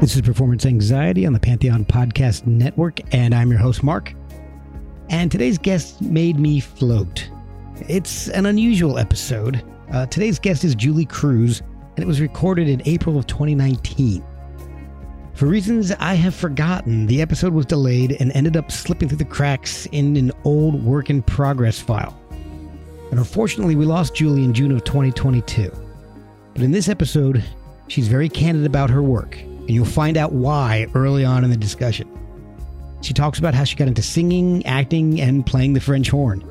This is Performance Anxiety on the Pantheon Podcast Network, and I'm your host, Mark. And today's guest made me float. It's an unusual episode. Uh, today's guest is Julee Cruise, and it was recorded in April of 2019. For reasons I have forgotten, the episode was delayed and ended up slipping through the cracks in an old work in progress file. And unfortunately, we lost Julee in June of 2022. But in this episode, she's very candid about her work and you'll find out why early on in the discussion. She talks about how she got into singing, acting, and playing the French horn.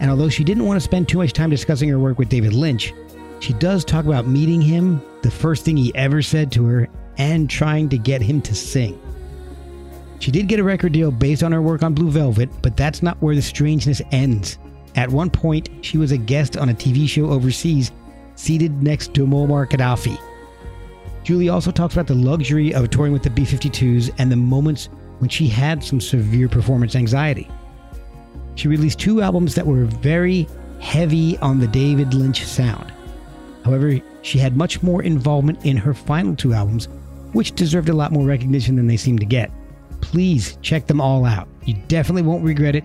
And although she didn't want to spend too much time discussing her work with David Lynch, she does talk about meeting him, the first thing he ever said to her, and trying to get him to sing. She did get a record deal based on her work on Blue Velvet, but that's not where the strangeness ends. At one point, she was a guest on a TV show overseas, seated next to Muammar Gaddafi. Julee also talks about the luxury of touring with the B 52s and the moments when she had some severe performance anxiety. She released two albums that were very heavy on the David Lynch sound. However, she had much more involvement in her final two albums, which deserved a lot more recognition than they seemed to get. Please check them all out. You definitely won't regret it,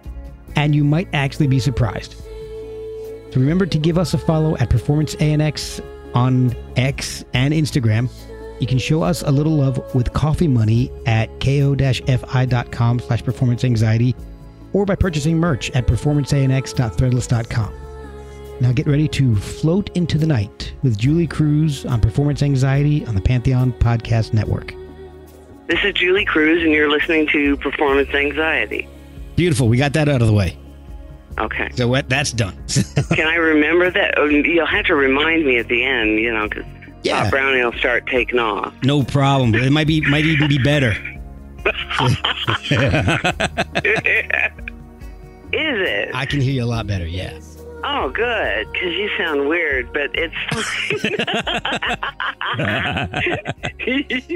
and you might actually be surprised. So remember to give us a follow at Performance ANX on X and Instagram you can show us a little love with coffee money at ko-fi.com slash performance anxiety or by purchasing merch at performanceanx.threadless.com. Now get ready to float into the night with Julee Cruise on Performance Anxiety on the Pantheon Podcast Network. This is Julee Cruise, and you're listening to Performance Anxiety. Beautiful. We got that out of the way. Okay. So what? That's done. Can I remember that? Oh, you'll have to remind me at the end, you know, because Yeah. Brownie will start taking off. no problem. It might be might even be better. Is it? I can hear you a lot better. Yeah. oh, good, because you sound weird, but it's fine.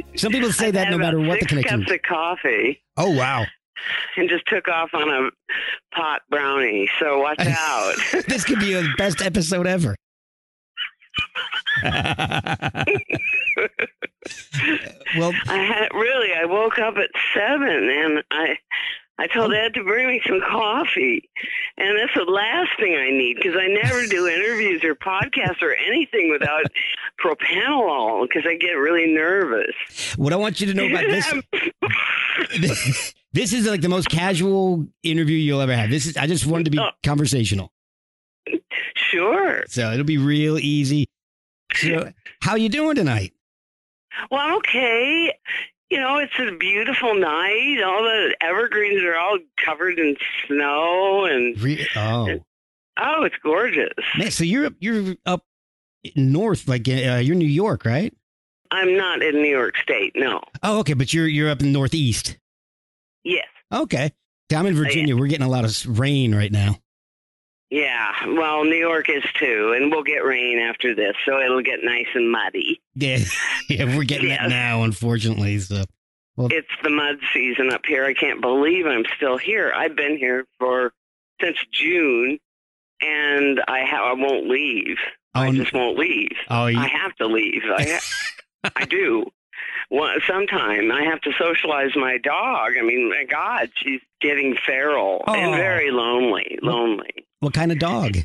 Some people say that no matter what the connection. cups of coffee Oh wow. And just took off on a pot brownie. So watch out. this could be the best episode ever. well, I had really. I woke up at seven, and I, I told oh. Ed to bring me some coffee, and that's the last thing I need because I never do interviews or podcasts or anything without propranolol because I get really nervous. what I want you to know about this, this is like the most casual interview you'll ever have. This is I just wanted to be Oh. conversational, sure. so it'll be real easy. So, how are you doing tonight? Well, I'm okay. You know, it's a beautiful night. All the evergreens are all covered in snow, and Re- oh, oh, it's gorgeous. man, so you're up, you're up north, like uh, you're in New York, right? I'm not in New York State. No. Oh, okay, but you're you're up in the northeast. Yes. Okay, I'm in Virginia. We're getting a lot of rain right now. Yeah, well, New York is too, and we'll get rain after this, so it'll get nice and muddy. Yeah, yeah, we're getting that Yes. now, unfortunately. So, It's the mud season up here. I can't believe I'm still here. I've been here for since June, and I ha- I won't leave. I Oh, just won't leave. oh, you, I have to leave. I ha- I do. Well, sometime I have to socialize my dog. I mean, my God, she's getting feral and Oh. very lonely. Lonely. What kind of dog?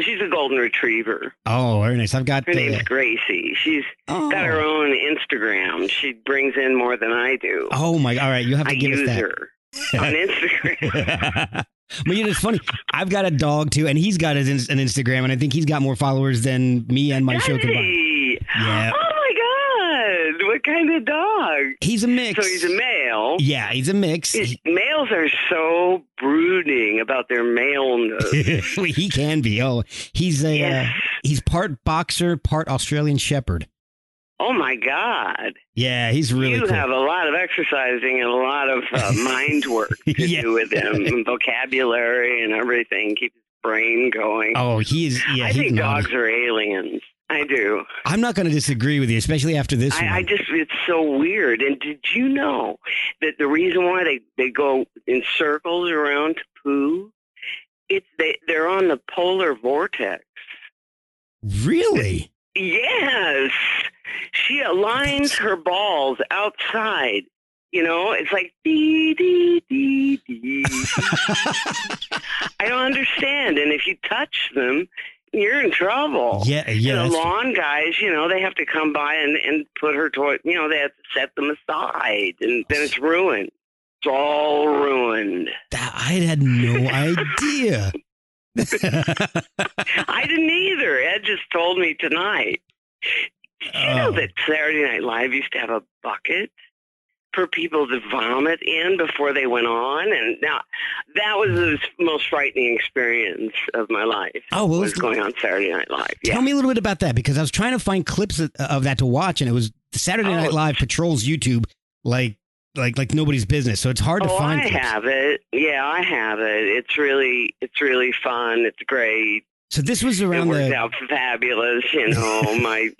She's a golden retriever. Oh, very nice. I've got. Her name's uh, Gracie. She's oh. got her own Instagram. She brings in more than I do. Oh my! All right, you have to I give us use that. her on Instagram. but you know, it's funny. I've got a dog too, and he's got his an Instagram, and I think he's got more followers than me and my show combined. Yeah. Oh my God! What kind of dog? He's a mix. So he's a male. Yeah, he's a mix. He, Males are so brooding about their maleness. he can be. Oh, he's a uh, he's part boxer, part Australian Shepherd. Oh my God! Yeah, he's really you cool. have a lot of exercising and a lot of uh, mind work to Yeah. do with him, and vocabulary and everything. Keep his brain going. oh, he is. Yeah, I he's think naughty. dogs are aliens. I do. I'm not going to disagree with you, especially after this one. I, I just it's so weird. And did you know that the reason why they they go in circles around to poo? It's they they're on the polar vortex. really? Yes, she aligns her balls outside. You know, it's like dee dee dee dee. I don't understand. And if you touch them, you're in trouble. yeah, yeah. and the lawn guys, you know, they have to come by and, and put her toy, you know, they have to set them aside, and then it's ruined. It's all ruined. that- I had no idea. I didn't either. Ed just told me tonight. Did you know Oh. that Saturday Night Live used to have a bucket for people to vomit in before they went on? And now that was the most frightening experience of my life. Oh, well, was going on Saturday Night Live. Yeah. Tell me a little bit about that because I was trying to find clips of, of that to watch, and it was Saturday Night Oh. Live patrols YouTube like like like nobody's business. So it's hard to oh, find. I clips. have it. Yeah, I have it. It's really, it's really fun. It's great. So this was It around worked the. out fabulous. You know, my,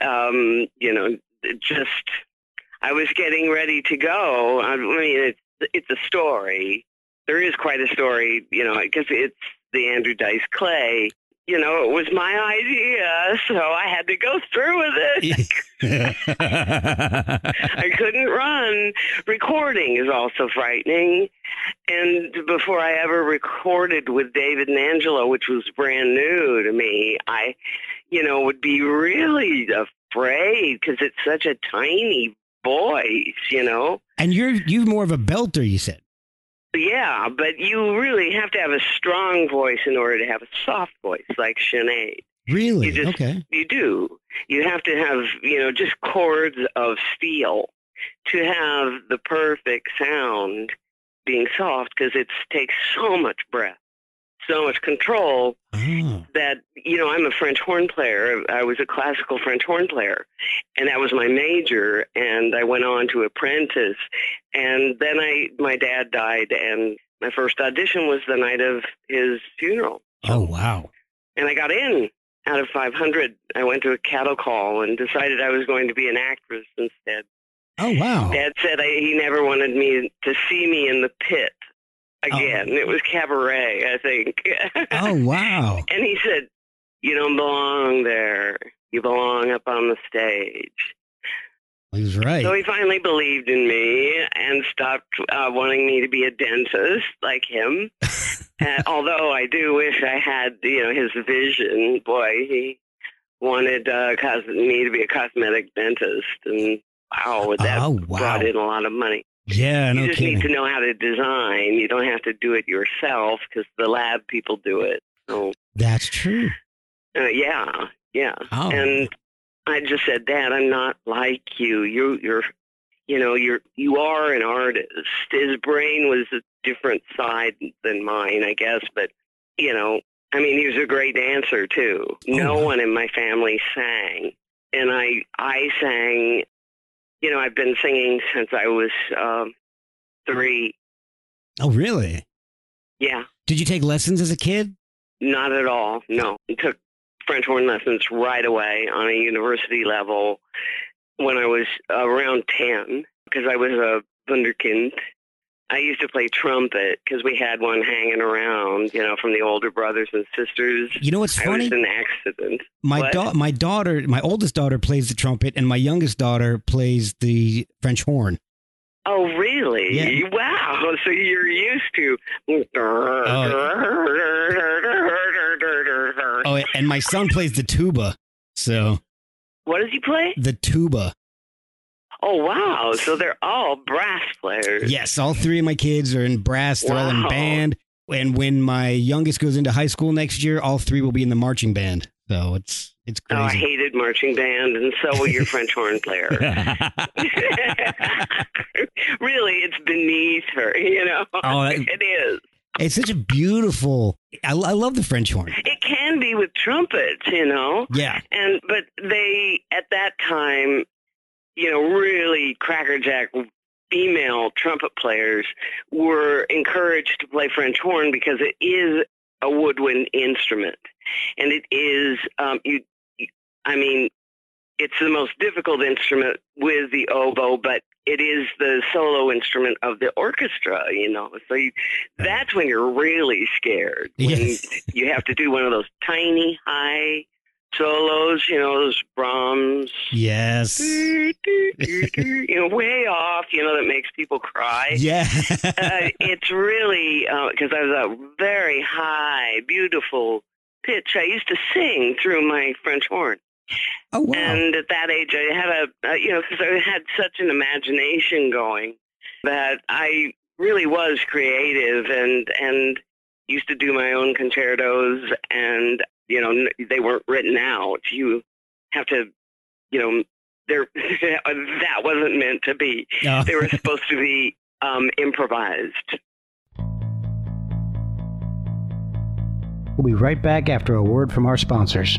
um, you know, it just I was getting ready to go. I mean, it's it's a story. There is quite a story, you know, because it's the Andrew Dice Clay. You know, it was my idea, so I had to go through with it. I couldn't run. Recording is also frightening. And before I ever recorded with David and Angelo, which was brand new to me, I, you know, would be really afraid because it's such a tiny voice, you know? and you're you're more of a belter, you said. Yeah, but you really have to have a strong voice in order to have a soft voice like Sinead. Really? You just- okay. You do. You have to have, you know, just chords of steel to have the perfect sound being soft because it takes so much breath, so much control Oh. that, you know, I'm a French horn player. I was a classical French horn player, and that was my major. And I went on to apprentice. And then I, my dad died, and my first audition was the night of his funeral Oh wow. and I got in out of 500. I went to a cattle call and decided I was going to be an actress instead. Oh wow. Dad said I, he never wanted me to see me in the pit again. It was cabaret, I think. Oh wow. and he said, "You don't belong there. You belong up on the stage." He was right. So he finally believed in me and stopped uh, wanting me to be a dentist like him. uh, although I do wish I had, you know, his vision. Boy, he wanted uh, cos- me to be a cosmetic dentist, and wow, that Oh, wow. brought in a lot of money. Yeah, no you just kidding. need to know how to design. You don't have to do it yourself because the lab people do it. So That's true. uh, yeah, yeah. Oh. And I just said, Dad, I'm not like you. You, you're, you know, you're, you are an artist. His brain was a different side than mine, I guess. But you know, I mean, he was a great dancer too. no wow. one in my family sang, and I, I sang. You know, I've been singing since I was um, three. Oh really? Yeah, Did you take lessons as a kid? Not at all. No, I took French horn lessons right away on a university level when I was around ten because I was a wunderkind. I used to play trumpet because we had one hanging around, you know, from the older brothers and sisters. You know what's I funny? was an accident. My da- my daughter, my oldest daughter plays the trumpet, and my youngest daughter plays the French horn. Oh, really? Yeah. Wow. So you're used to. Oh, and my son plays the tuba. So What does he play? the tuba. Oh, wow. So they're all brass players. Yes, all three of my kids are in brass. They're all in band. And when my youngest goes into high school next year, all three will be in the marching band. So it's it's Oh, I hated marching band, and so will your French horn player. really, it's beneath her, you know? Oh, that- it is. it's such a beautiful. I, I love the French horn. It can be with trumpets, you know? Yeah, And, but they, at that time, you know, really crackerjack female trumpet players were encouraged to play French horn because it is a woodwind instrument. And it is, um, you, I mean, it's the most difficult instrument with the oboe, but it is the solo instrument of the orchestra, you know. So you, that's when you're really scared. When Yes. you have to do one of those tiny high solos, you know, those Brahms, yes, you know, way off, you know, that makes people cry. yeah. Uh, it's really because I was a very high, beautiful pitch. I used to sing through my French horn, oh wow. and at that age, I had a, uh, you know, because I had such an imagination going that I really was creative and and used to do my own concertos, and you know, they weren't written out. You have to, you know, there that wasn't meant to be. Oh. They were supposed to be um, improvised. We'll be right back after a word from our sponsors.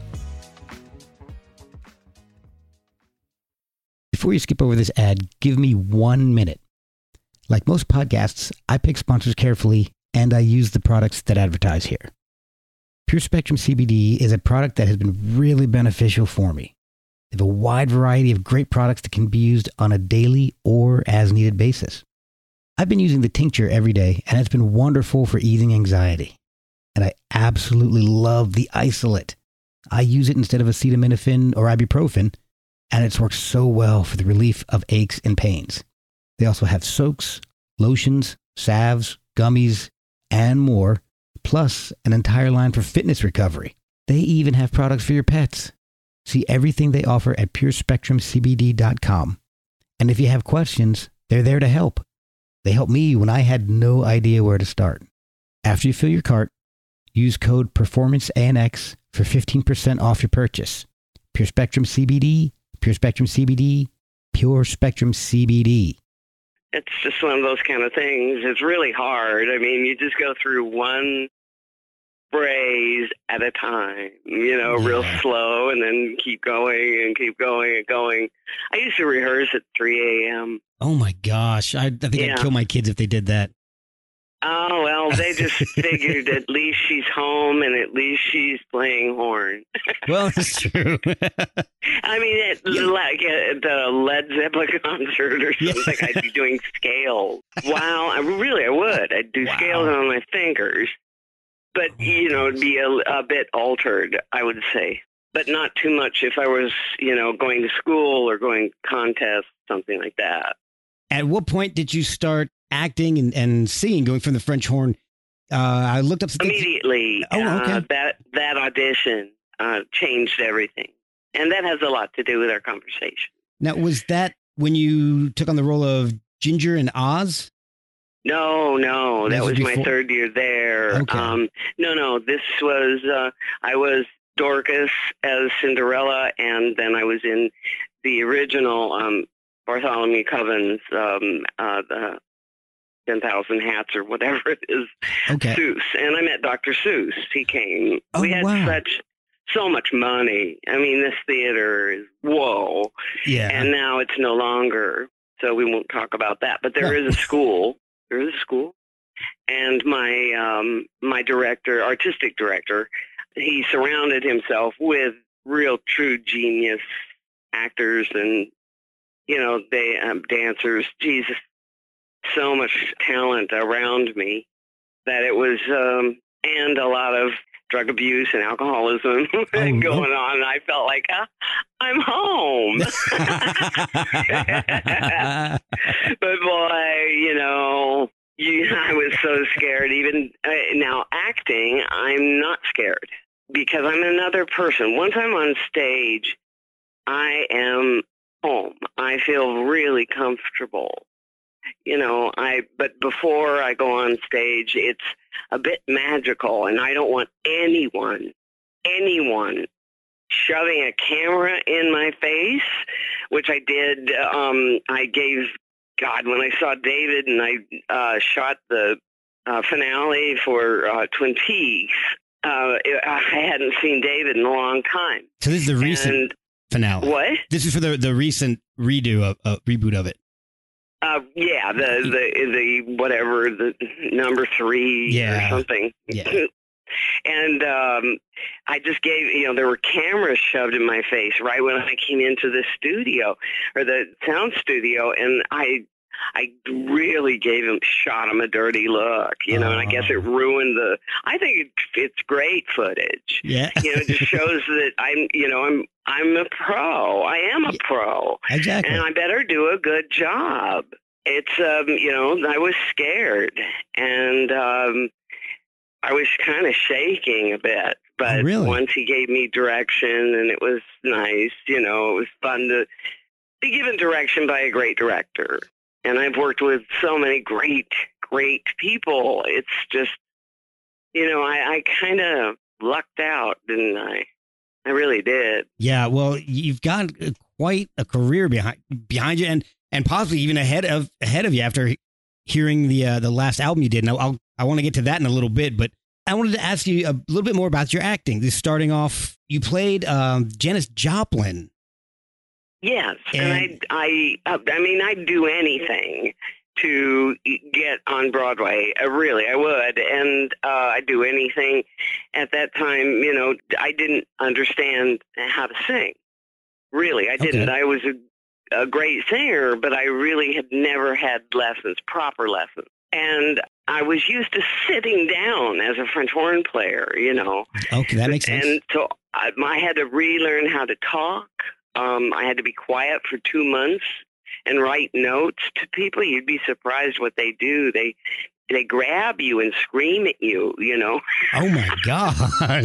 Before you skip over this ad, give me one minute. Like most podcasts, I pick sponsors carefully and I use the products that advertise here. Pure Spectrum CBD is a product that has been really beneficial for me. They have a wide variety of great products that can be used on a daily or as needed basis. I've been using the tincture every day and it's been wonderful for easing anxiety. And I absolutely love the isolate. I use it instead of acetaminophen or ibuprofen and it's worked so well for the relief of aches and pains. They also have soaks, lotions, salves, gummies, and more, plus an entire line for fitness recovery. They even have products for your pets. See everything they offer at purespectrumcbd.com. And if you have questions, they're there to help. They helped me when I had no idea where to start. After you fill your cart, use code PERFORMANCEANX for 15% off your purchase. Pure Spectrum CBD, Pure Spectrum CBD, Pure Spectrum CBD. It's just one of those kind of things. It's really hard. I mean, you just go through one phrase at a time, you know, real slow and then keep going and keep going and going. I used to rehearse at 3 a.m. Oh my gosh. I, I think Yeah. I'd kill my kids if they did that. Oh, well, they just figured at least she's home and at least she's playing horn. Well, that's true. I mean, it, Yeah. like at the Led Zeppelin concert or Yeah. something, I'd be doing scales. Wow, I really I would. I'd do Wow. scales on my fingers, but oh, you know, it'd be a, a bit altered, I would say, but not too much if I was, you know, going to school or going contests, something like that. At what point did you start acting and, and singing, going from the French horn? Uh, I looked up. Immediately, Oh, okay. uh, that that audition uh, changed everything, and that has a lot to do with our conversation. Now, was that when you took on the role of Ginger in Oz? No, no, that was was my third year there. Okay. Um, no, no, this was uh, I was Dorcas as Cinderella, and then I was in the original um, Bartholomew Cubbins um, uh, the Ten Thousand Hats or whatever it is, Okay. Seuss, and I met Dr. Seuss. He came. Oh, we had wow. such so much money. I mean, this theater is whoa Yeah. and now it's no longer. So we won't talk about that. But there is a school. There is a school, and my um, my director, artistic director, he surrounded himself with real, true genius actors and you know they um, dancers. Jesus, so much talent around me that it was, um, and a lot of drug abuse and alcoholism Oh, going on. I felt like ah, I'm home. but boy, you know, you, I was so scared. Even uh, now, acting, I'm not scared because I'm another person. Once I'm on stage, I am home. I feel really comfortable. You know, I but before I go on stage, it's a bit magical, and I don't want anyone, anyone shoving a camera in my face, which I did. Um, I gave God when I saw David and I uh, shot the uh, finale for uh, Twin Peaks. Uh, I hadn't seen David in a long time. so this is the recent And finale. what? This is for the the recent redo of uh, reboot of it. Uh, yeah, the the the whatever the number three Yeah. or something. Yeah. And um, I just gave you know there were cameras shoved in my face right when I came into the studio or the sound studio, and I I really gave him shot him a dirty look, you know, and I guess it Oh. ruined the. I think it, it's great footage. Yeah. You know, it just shows that I'm you know I'm I'm a pro. I am a pro exactly. and I better do a good job. It's um, you know, I was scared and um I was kind of shaking a bit, but Oh, really? once he gave me direction and it was nice, you know, it was fun to be given direction by a great director. And I've worked with so many great, great people. It's just, you know, I, I kind of lucked out, didn't I? I really did. Yeah, well, you've got quite a career behind behind you, and and possibly even ahead of ahead of you after hearing the uh, the last album you did. And I'll I want to get to that in a little bit, but I wanted to ask you a little bit more about your acting. This starting off, you played um, Janis Joplin. Yes, and, And- I, I, uh, I mean, I'd do anything to get on Broadway. Uh, really, I would, and uh, I'd do anything. At that time, you know, I didn't understand how to sing. Really, I didn't. Okay. I was a, a great singer, but I really had never had lessons, proper lessons. And I was used to sitting down as a French horn player, you know. Okay, that makes sense. And so I, I had to relearn how to talk. Um, I had to be quiet for two months and write notes to people. You'd be surprised what they do. They they grab you and scream at you. You know, oh my god!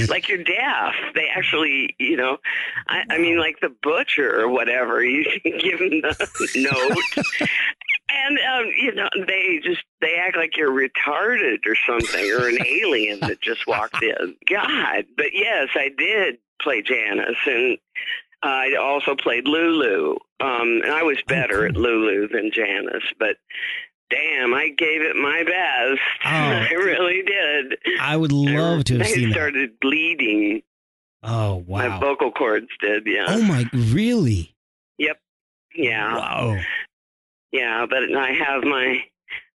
like you're deaf. They actually, you know, I, I mean, like the butcher or whatever. You can give them the note. And um, you know they just they act like you're retarded or something or an alien that just walked in. God, but yes, I did play Janice, and I also played Lulu. Um, and I was better at Lulu than Janice, but damn, I gave it my best. Oh. I really did. I would love to have they seen that. started bleeding. Oh wow! My vocal cords did, yeah. Oh my, really? Yep. Yeah. Wow. Yeah, but I have my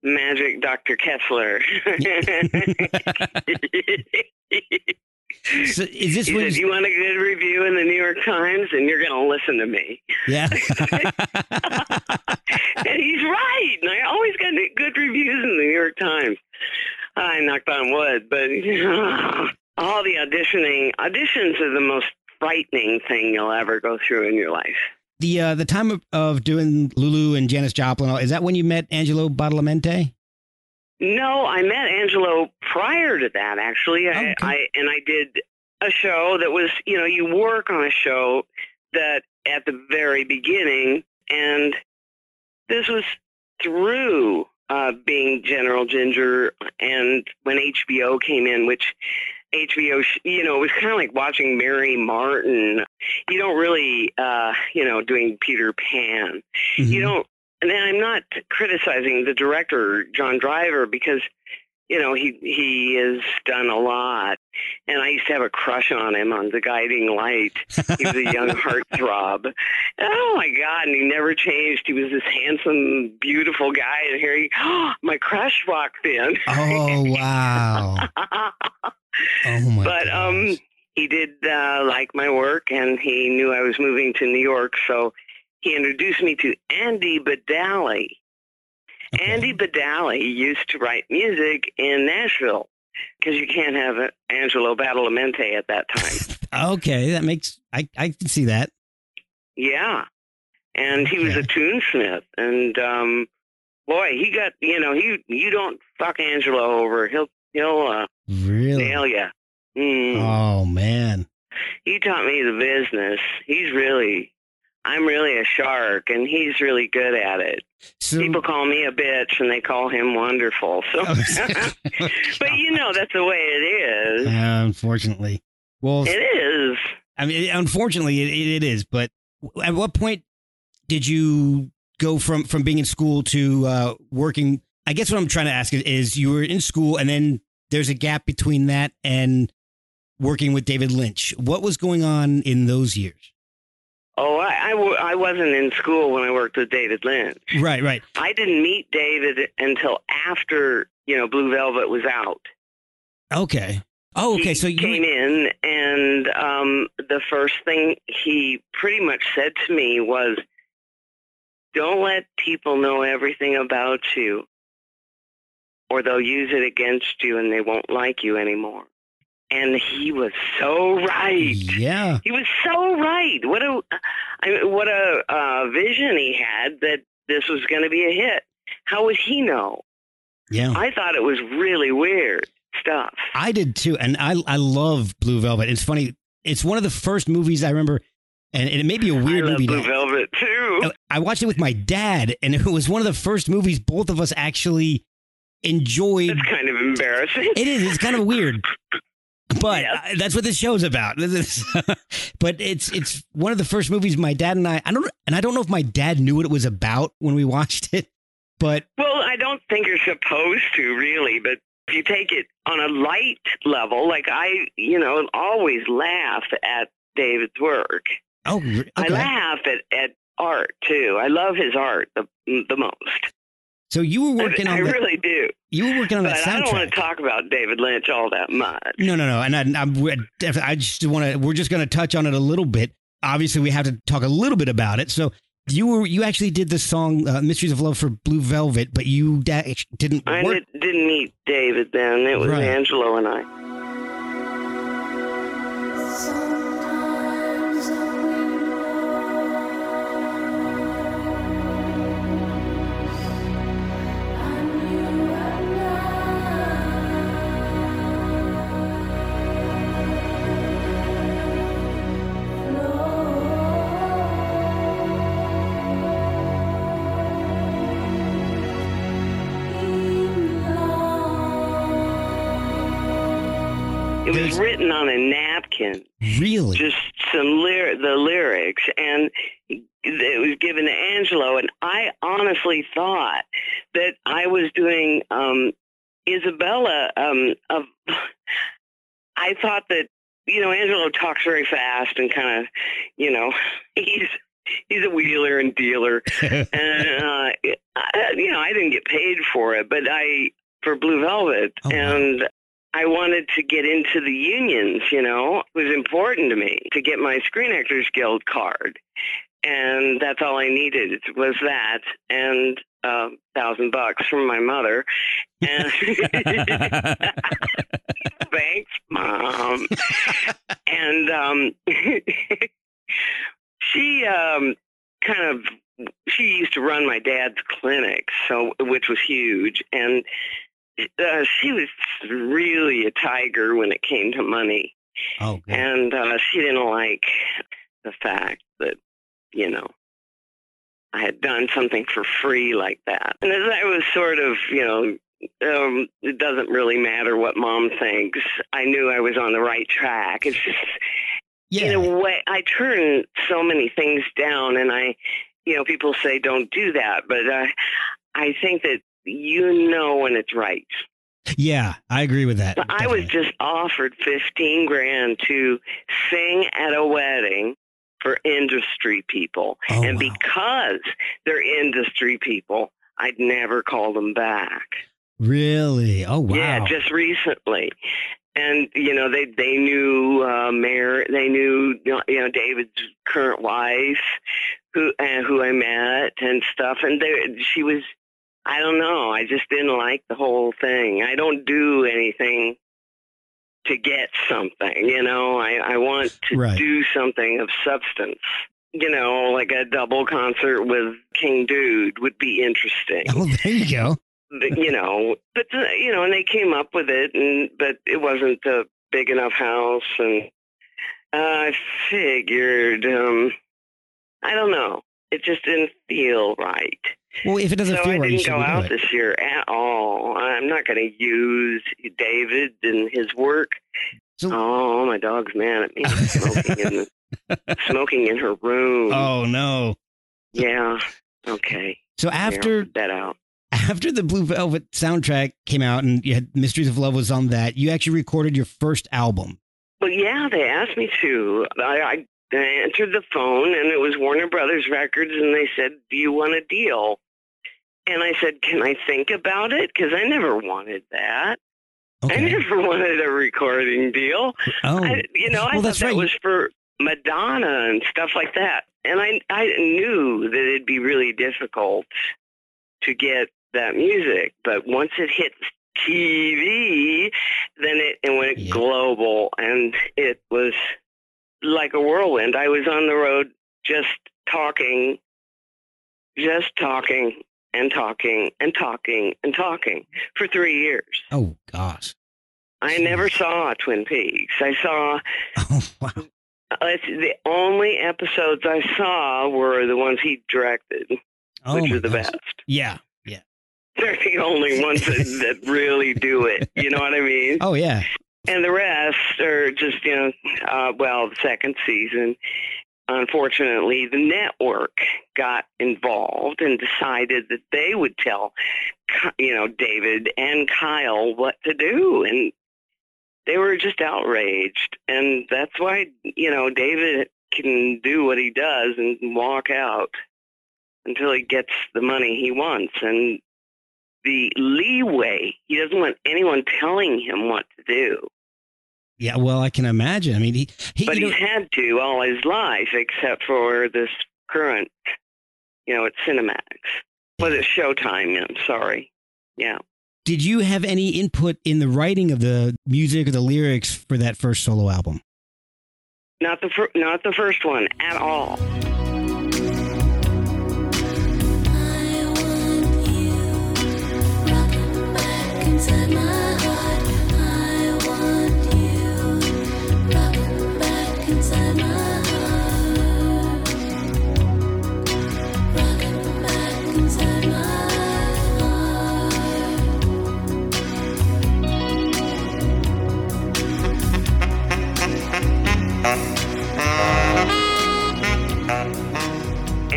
magic Dr. Kessler. So is this he said, "You want a good review in the New York Times, and you're going to listen to me." yeah. and he's right. And I always got good reviews in the New York Times. I knocked on wood, but all the auditioning auditions are the most frightening thing you'll ever go through in your life. the uh, the time of, of doing Lulu and Janis Joplin. Is that when you met Angelo Badalamenti? No, I met Angelo prior to that. Actually, I, Okay. I and I did a show that was, you know, you work on a show that at the very beginning, and this was through uh, being General Ginger, and when HBO came in, which HBO, you know, it was kind of like watching Mary Martin. You don't really, uh, you know, doing Peter Pan Mhm. you don't and i'm not criticizing the director john driver because you know he he has done a lot. And i used to have a crush on him on the guiding light. He was a young heartthrob. Oh my god. And he never changed. He was this handsome beautiful guy. And here he my crush walked in. Oh wow. Oh my. God. But um he did uh like my work and he knew i was moving to new york. So he introduced me to andy badali Okay. Andy Badale used to write music in Nashville because you can't have uh, Angelo Badalamenti at that time. Okay, that makes I I can see that. yeah, and he was a tunesmith, and um, boy, he got you know he you don't fuck Angelo over, he'll he'll uh, Really? nail you. Mm. Oh man. He taught me the business. He's really. I'm really a shark, and he's really good at it. So People call me a bitch, and they call him wonderful. So, but you know that's the way it is. unfortunately. Well, It is. I mean, unfortunately, it, it is. But at what point did you go from from being in school to uh, working? I guess what I'm trying to ask is, is you were in school, and then there's a gap between that and working with David Lynch. What was going on in those years? Oh, I, I, w- I wasn't in school when I worked with David Lynch. Right, right. I didn't meet David until after you know Blue Velvet was out. Okay. Oh, okay. He So you came in, and um, the first thing he pretty much said to me was, "Don't let people know everything about you, or they'll use it against you, and they won't like you anymore." And he was so right. yeah. He was so right. What a, I mean, what a uh, vision he had that this was going to be a hit. How would he know? Yeah. I thought it was really weird stuff. I did too, and I I love Blue Velvet. It's funny. It's one of the first movies I remember, and, it may be a weird I love movie. Blue to- Velvet too. I watched it with my dad, and it was one of the first movies both of us actually enjoyed. It's kind of embarrassing. It is. It's kind of weird, but Yes. uh, that's what this show's about. But it's it's one of the first movies my dad and I. I don't and I don't know if my dad knew what it was about when we watched it, but Well, I don't think you're supposed to really, but if you take it on a light level, like I, you know, always laugh at David's work. oh, re- I laugh at, at art too. I love his art the the most. So you were working I, on I the, really do. you were working on But that I don't want to talk about David Lynch all that much. No, no, no. And I, I'm, I just want to. We're just going to touch on it a little bit. Obviously, we have to talk a little bit about it. So you were you actually did the song uh, "Mysteries of Love" for Blue Velvet, but you da- didn't I work. did, didn't meet David then. It was Right. Angelo and I. written on a napkin. Really? Just some lyric, the lyrics, and it was given to Angelo. And I honestly thought that I was doing um, Isabella. Um, of, I thought that you know Angelo talks very fast and kind of, you know, he's he's a wheeler and dealer, and uh, I, you know I didn't get paid for it, but I for Blue Velvet, oh, and I wanted to get into the unions. You know, it was important to me to get my Screen Actors Guild card, and that's all I needed was that and a thousand bucks from my mother. And thanks, mom. and um, she um, kind of she used to run my dad's clinic, so which was huge, and uh, she was really a tiger when it came to money, oh, good. and uh, she didn't like the fact that you know. I had done something for free like that. And as I was sort of, you know, um, it doesn't really matter what mom thinks. I knew I was on the right track. It's just, yeah. in a way, I turn so many things down, and I, you know, people say don't do that, but uh, I think that you know when it's right. yeah, I agree with that. I was just offered fifteen grand to sing at a wedding for industry people, Oh, and wow. because they're industry people, I'd never call them back. really. Oh wow. Yeah, just recently. And you know they they knew uh, Mayor, they knew you know David's current wife, who uh, who I met and stuff, and they, she was, I don't know, I just didn't like the whole thing. I don't do anything to get something, you know. I I want to Right. do something of substance. You know, like a double concert with King Dude would be interesting oh, there you go. but, you know, but uh, you know, and they came up with it, and but it wasn't a big enough house, and uh, I figured, um, I don't know, it just didn't feel right. Well, if it doesn't so feel right, you didn't go out this year at all. I'm not going to use David and his work. So- oh, my dog's mad at me smoking in the, smoking in her room. Oh no. yeah. Okay. So after put that out. after the Blue Velvet soundtrack came out and you had Mysteries of Love was on that, you actually recorded your first album. Well, yeah, they asked me to. I, I I answered the phone, and it was Warner Brothers Records, and they said, "Do you want a deal?" And I said, "Can I think about it?" Because I never wanted that. I never wanted a recording deal. Oh. I, you know, I well, thought that right. was for Madonna and stuff like that. And I I knew that it'd be really difficult to get that music, but once it hits TV, then it and went Yeah. global, and it was like a whirlwind. I was on the road just talking, just talking and talking and talking and talking for three years. Oh gosh. I never saw Twin Peaks. I saw Oh wow. it's the only episodes I saw were the ones he directed, Oh which are the gosh. best. Yeah. Yeah. They're the only ones that, that really do it. You know what I mean? Oh yeah. And the rest are just, you know, uh, well, the second season, unfortunately, the network got involved and decided that they would tell, you know, David and Kyle what to do. And they were just outraged. And that's why, you know, David can do what he does and walk out until he gets the money he wants. And the leeway, he doesn't want anyone telling him what to do. Yeah. Well, I can imagine. I mean, he, he But he's had to all his life, except for this current, you know, it's Cinemax. Was it's Showtime? I'm sorry. Yeah. did you have any input in the writing of the music or the lyrics for that first solo album? Not the fir- not the first one at all.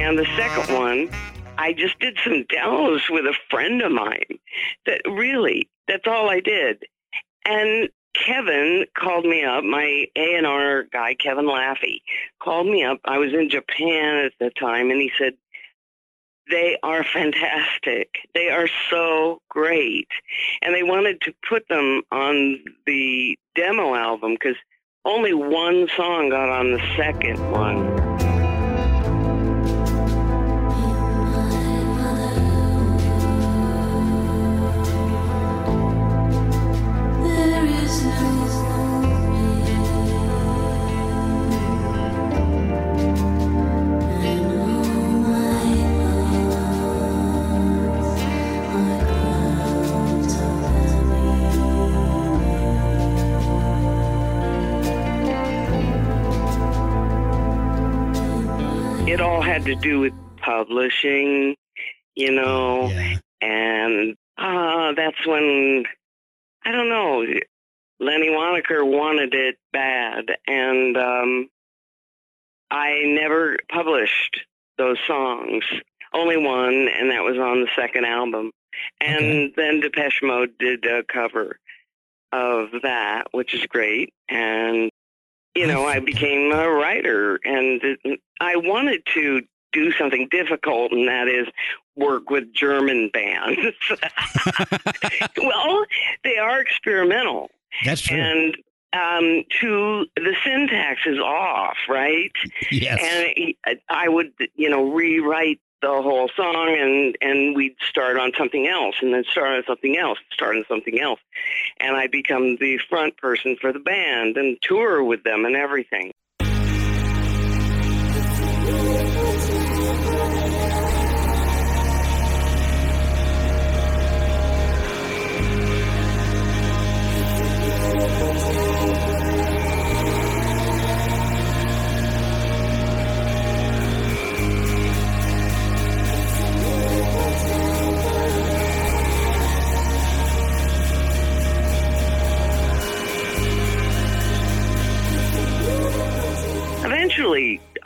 And the second one, I just did some demos with a friend of mine. That really, that's all I did. And Kevin called me up. My A and R guy, Kevin Laffey, called me up. I was in Japan at the time, and he said they are fantastic. They are so great, and they wanted to put them on the demo album because only one song got on the second one. It all had to do with publishing, you know. Yeah. and uh, that's when I don't know. Lenny Waronker wanted it bad, and um, I never published those songs. Only one, and that was on the second album. And Okay. then Depeche Mode did a cover of that, which is great. And you know, I became a writer, and I wanted to do something difficult, and that is work with German bands. well, they are experimental, That's true. and um, to the syntax is off, right? yes. And I would, you know, rewrite the whole song, and and we'd start on something else, and then start on something else, start on something else, and I become the front person for the band and tour with them and everything.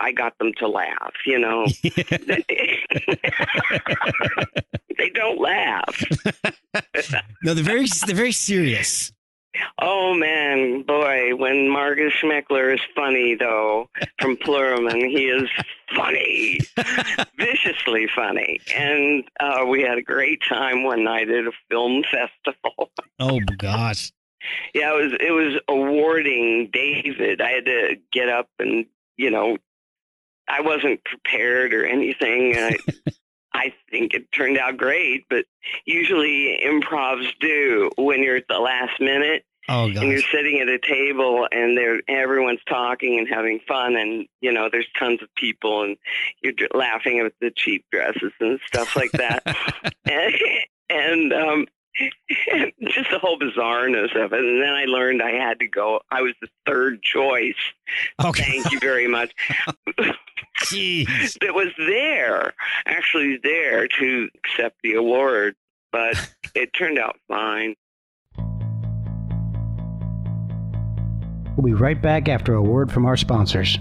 I got them to laugh. You know, they don't laugh. no, they're very they're very serious. Oh man, boy, when Markus Schmickler is funny though, from Pluramon, he is funny, viciously funny. And uh, we had a great time one night at a film festival. Oh gosh. yeah, it was it was awarding David. I had to get up and you know, I wasn't prepared or anything. I, I think it turned out great, but usually improvs do when you're at the last minute Oh and you're sitting at a table and there everyone's talking and having fun and you know there's tons of people and you're laughing at the cheap dresses and stuff like that. And, and um just the whole bizarreness of it. And then i learned i had to go i was the third choice. Okay. thank you very much Jeez. that was there actually there to accept the award but it turned out fine We'll be right back after a word from our sponsors.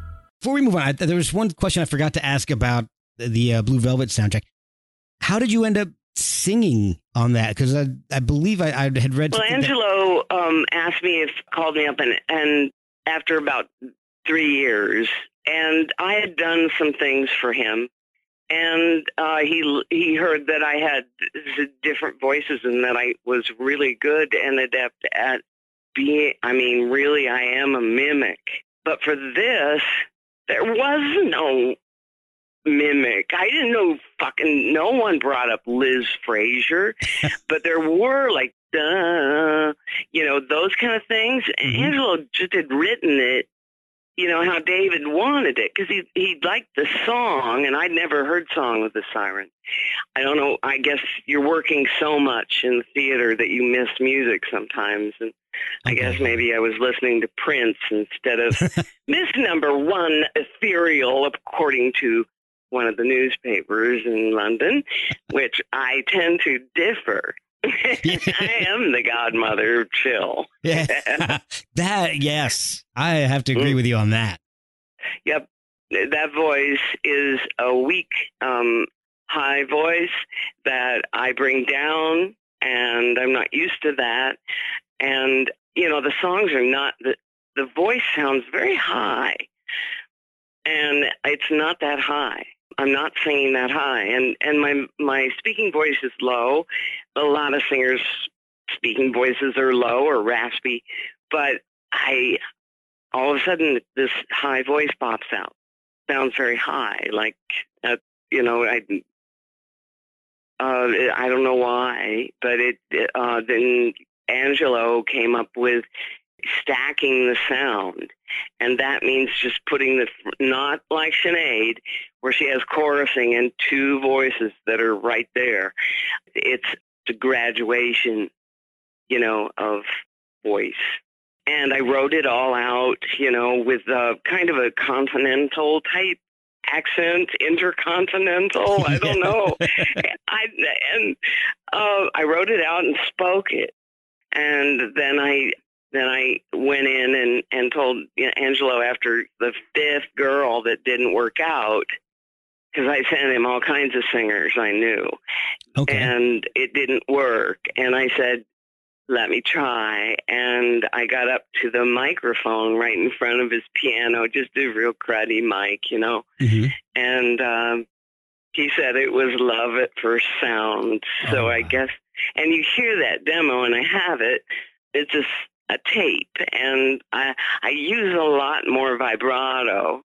Before we move on, I- there was one question I forgot to ask about the uh, Blue Velvet soundtrack. How did you end up singing on that? Because I, I believe I, I had read. Well, something that- Angelo um, asked me if called me up and and after about three years, and I had done some things for him, and uh, he he heard that I had different voices and that I was really good and adept at being. I mean, really, I am a mimic. But for this, there was no mimic. I didn't know fucking. No one brought up Liz Fraser but there were like duh, you know, those kind of things. And Mhm. Angelo just had written it you know how David wanted it because he he liked the song, and I'd never heard "Song of the Siren." I don't know. I guess you're working so much in the theater that you miss music sometimes, and I guess maybe I was listening to Prince instead of Miss Number One Ethereal, according to one of the newspapers in London, which I tend to differ. I am the godmother of chill. Yeah. that yes, I have to agree Mm. with you on that. Yep. That voice is a weak, um, high voice that I bring down, and I'm not used to that. And, you know, the songs are not, the, the voice sounds very high, and it's not that high. I'm not singing that high, and and my my speaking voice is low. A lot of singers' speaking voices are low or raspy, but I all of a sudden this high voice pops out. Sounds very high, like uh, you know I. Uh, I don't know why, but it uh, then Angelo came up with stacking the sound, and that means just putting the not like Sinead, where she has chorusing and two voices that are right there. It's the graduation, you know, of voice and I wrote it all out, you know, with uh, kind of a continental type accent, intercontinental. I don't know. I and uh, I wrote it out and spoke it, and then I then I went in and and told you know, Angelo after the fifth girl that didn't work out. Because I sent him all kinds of singers I knew, Okay. and it didn't work. And I said, let me try. And I got up to the microphone right in front of his piano, just a real cruddy mic, you know. Mhm. And um, he said it was love at first sound. So Oh, I wow. guess, and you hear that demo, and I have it. It's just a tape, and I I use a lot more vibrato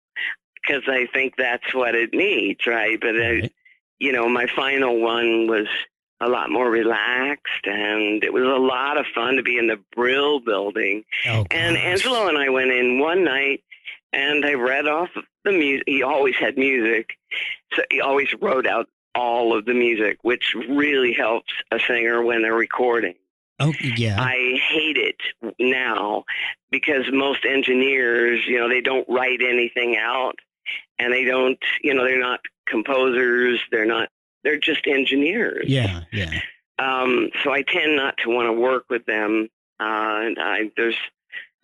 because I think that's what it needs, right? But I, Right. you know, my final one was a lot more relaxed, and it was a lot of fun to be in the Brill building. Oh, And gosh. Angelo and I went in one night, and I read off the music. He always had music, so he always wrote out all of the music, which really helps a singer when they're recording. Oh yeah. I hate it now because most engineers, you know, they don't write anything out and they don't, you know, they're not composers, they're not, they're just engineers. yeah. Yeah. Um, so I tend not to want to work with them. Uh, and I, there's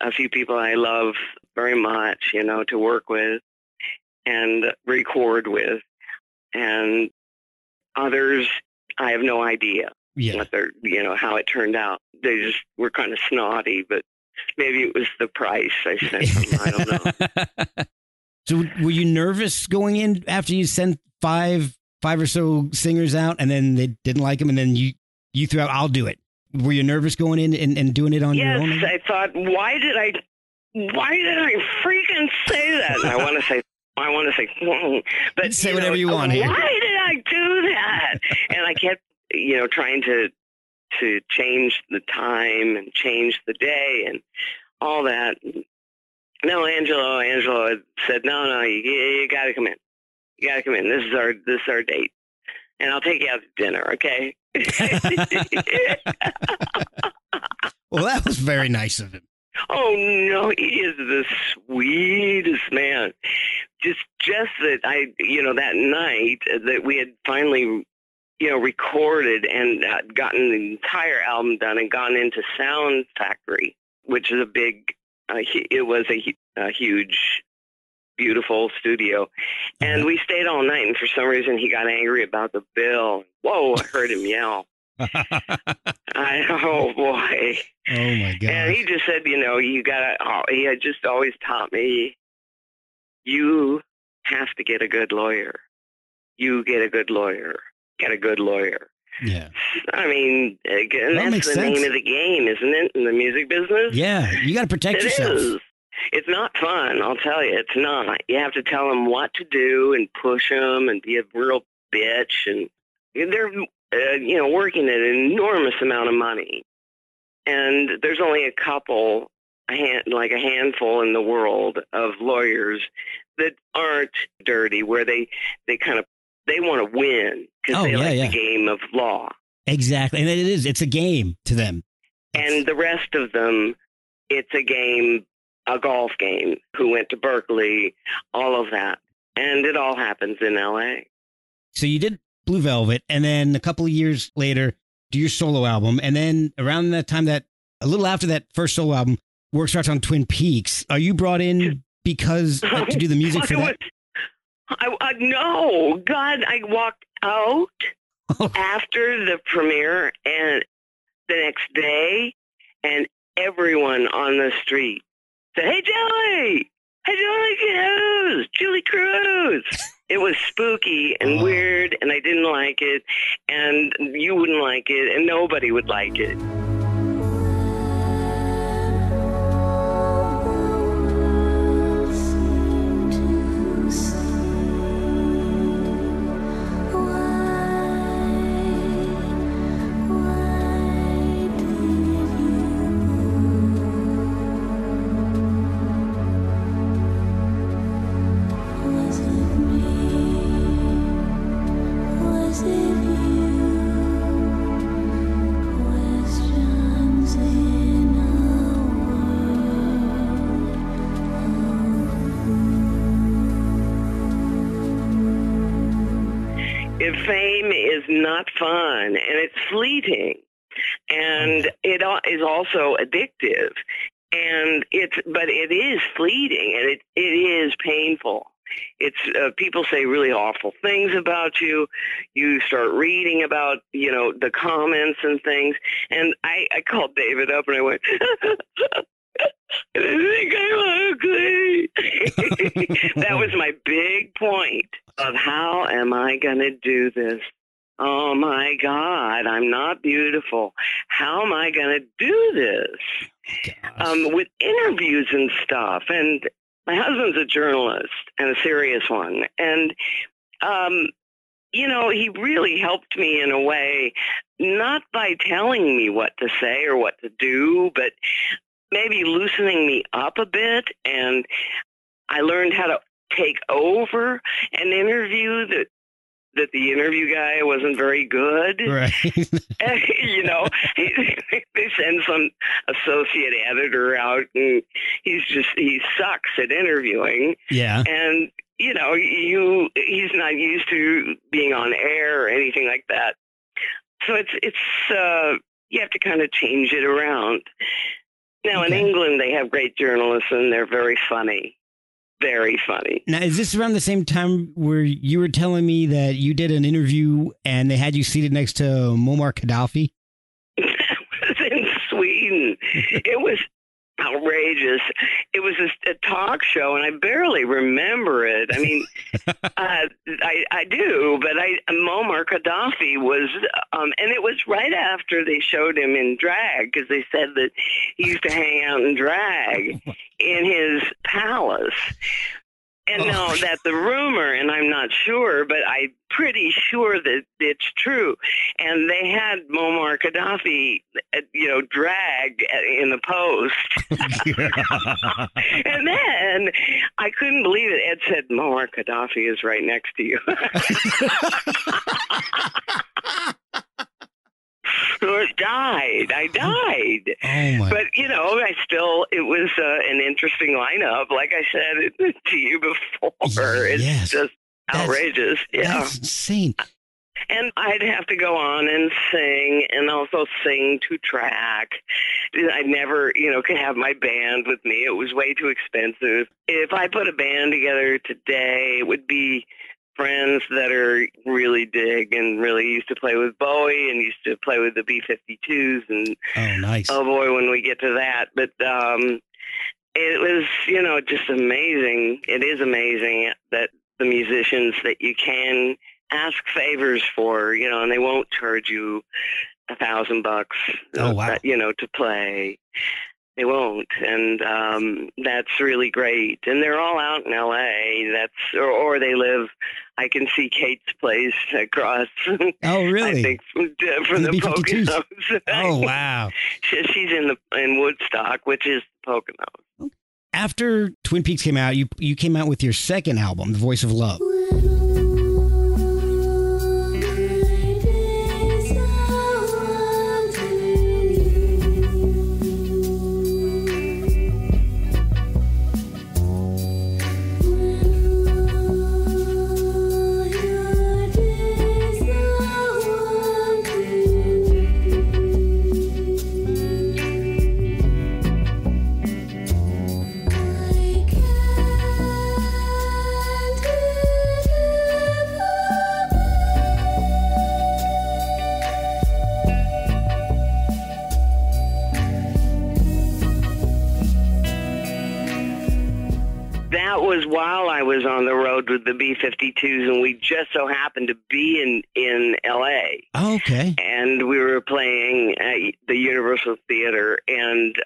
a few people I love very much, you know, to work with and record with. And others, I have no idea Yeah. what they're, you know, how it turned out. They just were kind of snotty, but maybe it was the price I sent them. I don't know. so were you nervous going in after you sent five five or so singers out and then they didn't like them and then you you threw out I'll do it. Were you nervous going in and, and doing it on yes, your own? I thought, why did I, why did I freaking say that? And I want to say, I want to say, "Hmm," but Say whatever know, you want here. Why did I do that? and I kept, you know, trying to to change the time and change the day and all that. No, Angelo, Angelo said, no, no, you, you got to come in. You got to come in. This is our this is our date, and I'll take you out to dinner. Okay. Well, that was very nice of him. Oh no, he is the sweetest man. Just, just that I, you know, that night that we had finally, you know, recorded and uh, gotten the entire album done and gone into Sound Factory, which is a big, uh, hu- it was a, a huge, beautiful studio, and we stayed all night. And for some reason, he got angry about the bill. Whoa! I heard him yell. I oh boy. Oh my god. And he just said, you know, you gotta. Oh, he had just always taught me, you have to get a good lawyer. You get a good lawyer. Get a good lawyer. Yeah. I mean, again, That that's the sense. name of the game, isn't it? In the music business, Yeah. You got to protect It yourself. is. It's not fun. I'll tell you, it's not. You have to tell them what to do and push them and be a real bitch. And they're, uh, you know, working an enormous amount of money. And there's only a couple a hand, like a handful in the world of lawyers that aren't dirty, where they they kind of they want to win because Oh, they yeah, like yeah. the game of law, Exactly. And it is. It's a game to them. and the rest of them, it's a game, a golf game. Who went to Berkeley, all of that, and it all happens in L.A. So you did Blue Velvet, and then a couple of years later, do your solo album, and then around that time, that a little after that first solo album, work starts on Twin Peaks. Are you brought in because uh, to do the music for that? I, I no, God, I walked out after the premiere and the next day, and everyone on the street said, "Hey, Julee! Hey, Julee Cruise! Julee Cruise!" It was spooky and weird, and I didn't like it, and you wouldn't like it, and nobody would like it. Not fun and it's fleeting and it is also addictive and it's but it is fleeting and it it is painful it's uh, people say really awful things about you you start reading about you know the comments and things and i i called david up and i went I think I'm ugly. that was my big point of how am I going to do this? Oh my God, I'm not beautiful. How am I going to do this? Um, with interviews and stuff. And my husband's a journalist and a serious one. And, um, you know, he really helped me in a way, not by telling me what to say or what to do, but maybe loosening me up a bit. And I learned how to take over an interview that that the interview guy wasn't very good. Right. you know, they send some associate editor out, and he's just he sucks at interviewing, yeah. and you know, you he's not used to being on air or anything like that. So it's it's uh, you have to kind of change it around. Now in England, they have great journalists, and they're very funny, very funny. Now, is this around the same time where you were telling me that you did an interview and they had you seated next to Muammar Gaddafi? That was in Sweden. It was outrageous. It was a, a talk show, and I barely remember it. I mean, uh, I I do, but I Muammar Gaddafi was, um, and it was right after they showed him in drag because they said that he used to hang out in drag in his palace. And Oh. now that's a rumor, and I'm not sure, but I'm pretty sure that it's true. And they had Muammar Gaddafi, uh, you know, drag in the post. and then I couldn't believe it. Ed said, Muammar Gaddafi is right next to you. I died. I died. Oh my! But you know, I still it was uh, an interesting lineup. Like I said to you before, it's Yes. just That's- outrageous. yeah, That's insane. and I'd have to go on and sing, and also sing to track. I never, you know, could have my band with me. It was way too expensive. If I put a band together today, it would be friends that are really dig and really used to play with Bowie and used to play with the B-52s and Oh, nice. oh boy when we get to that but um it was you know just amazing it is amazing that the musicians that you can ask favors for you know and they won't charge you a thousand bucks Oh, wow. you know to play They won't, and um, that's really great. And they're all out in L.A. That's or, or they live. I can see Kate's place across. Oh, really? I think from, from The the Poconos. Oh, wow. She- She's in the in Woodstock, which is the Poconos. After Twin Peaks came out, you you came out with your second album, The Voice of Love. B-52s, and we just so happened to be in in L.A. Oh, okay. and we were playing at the Universal Theater, and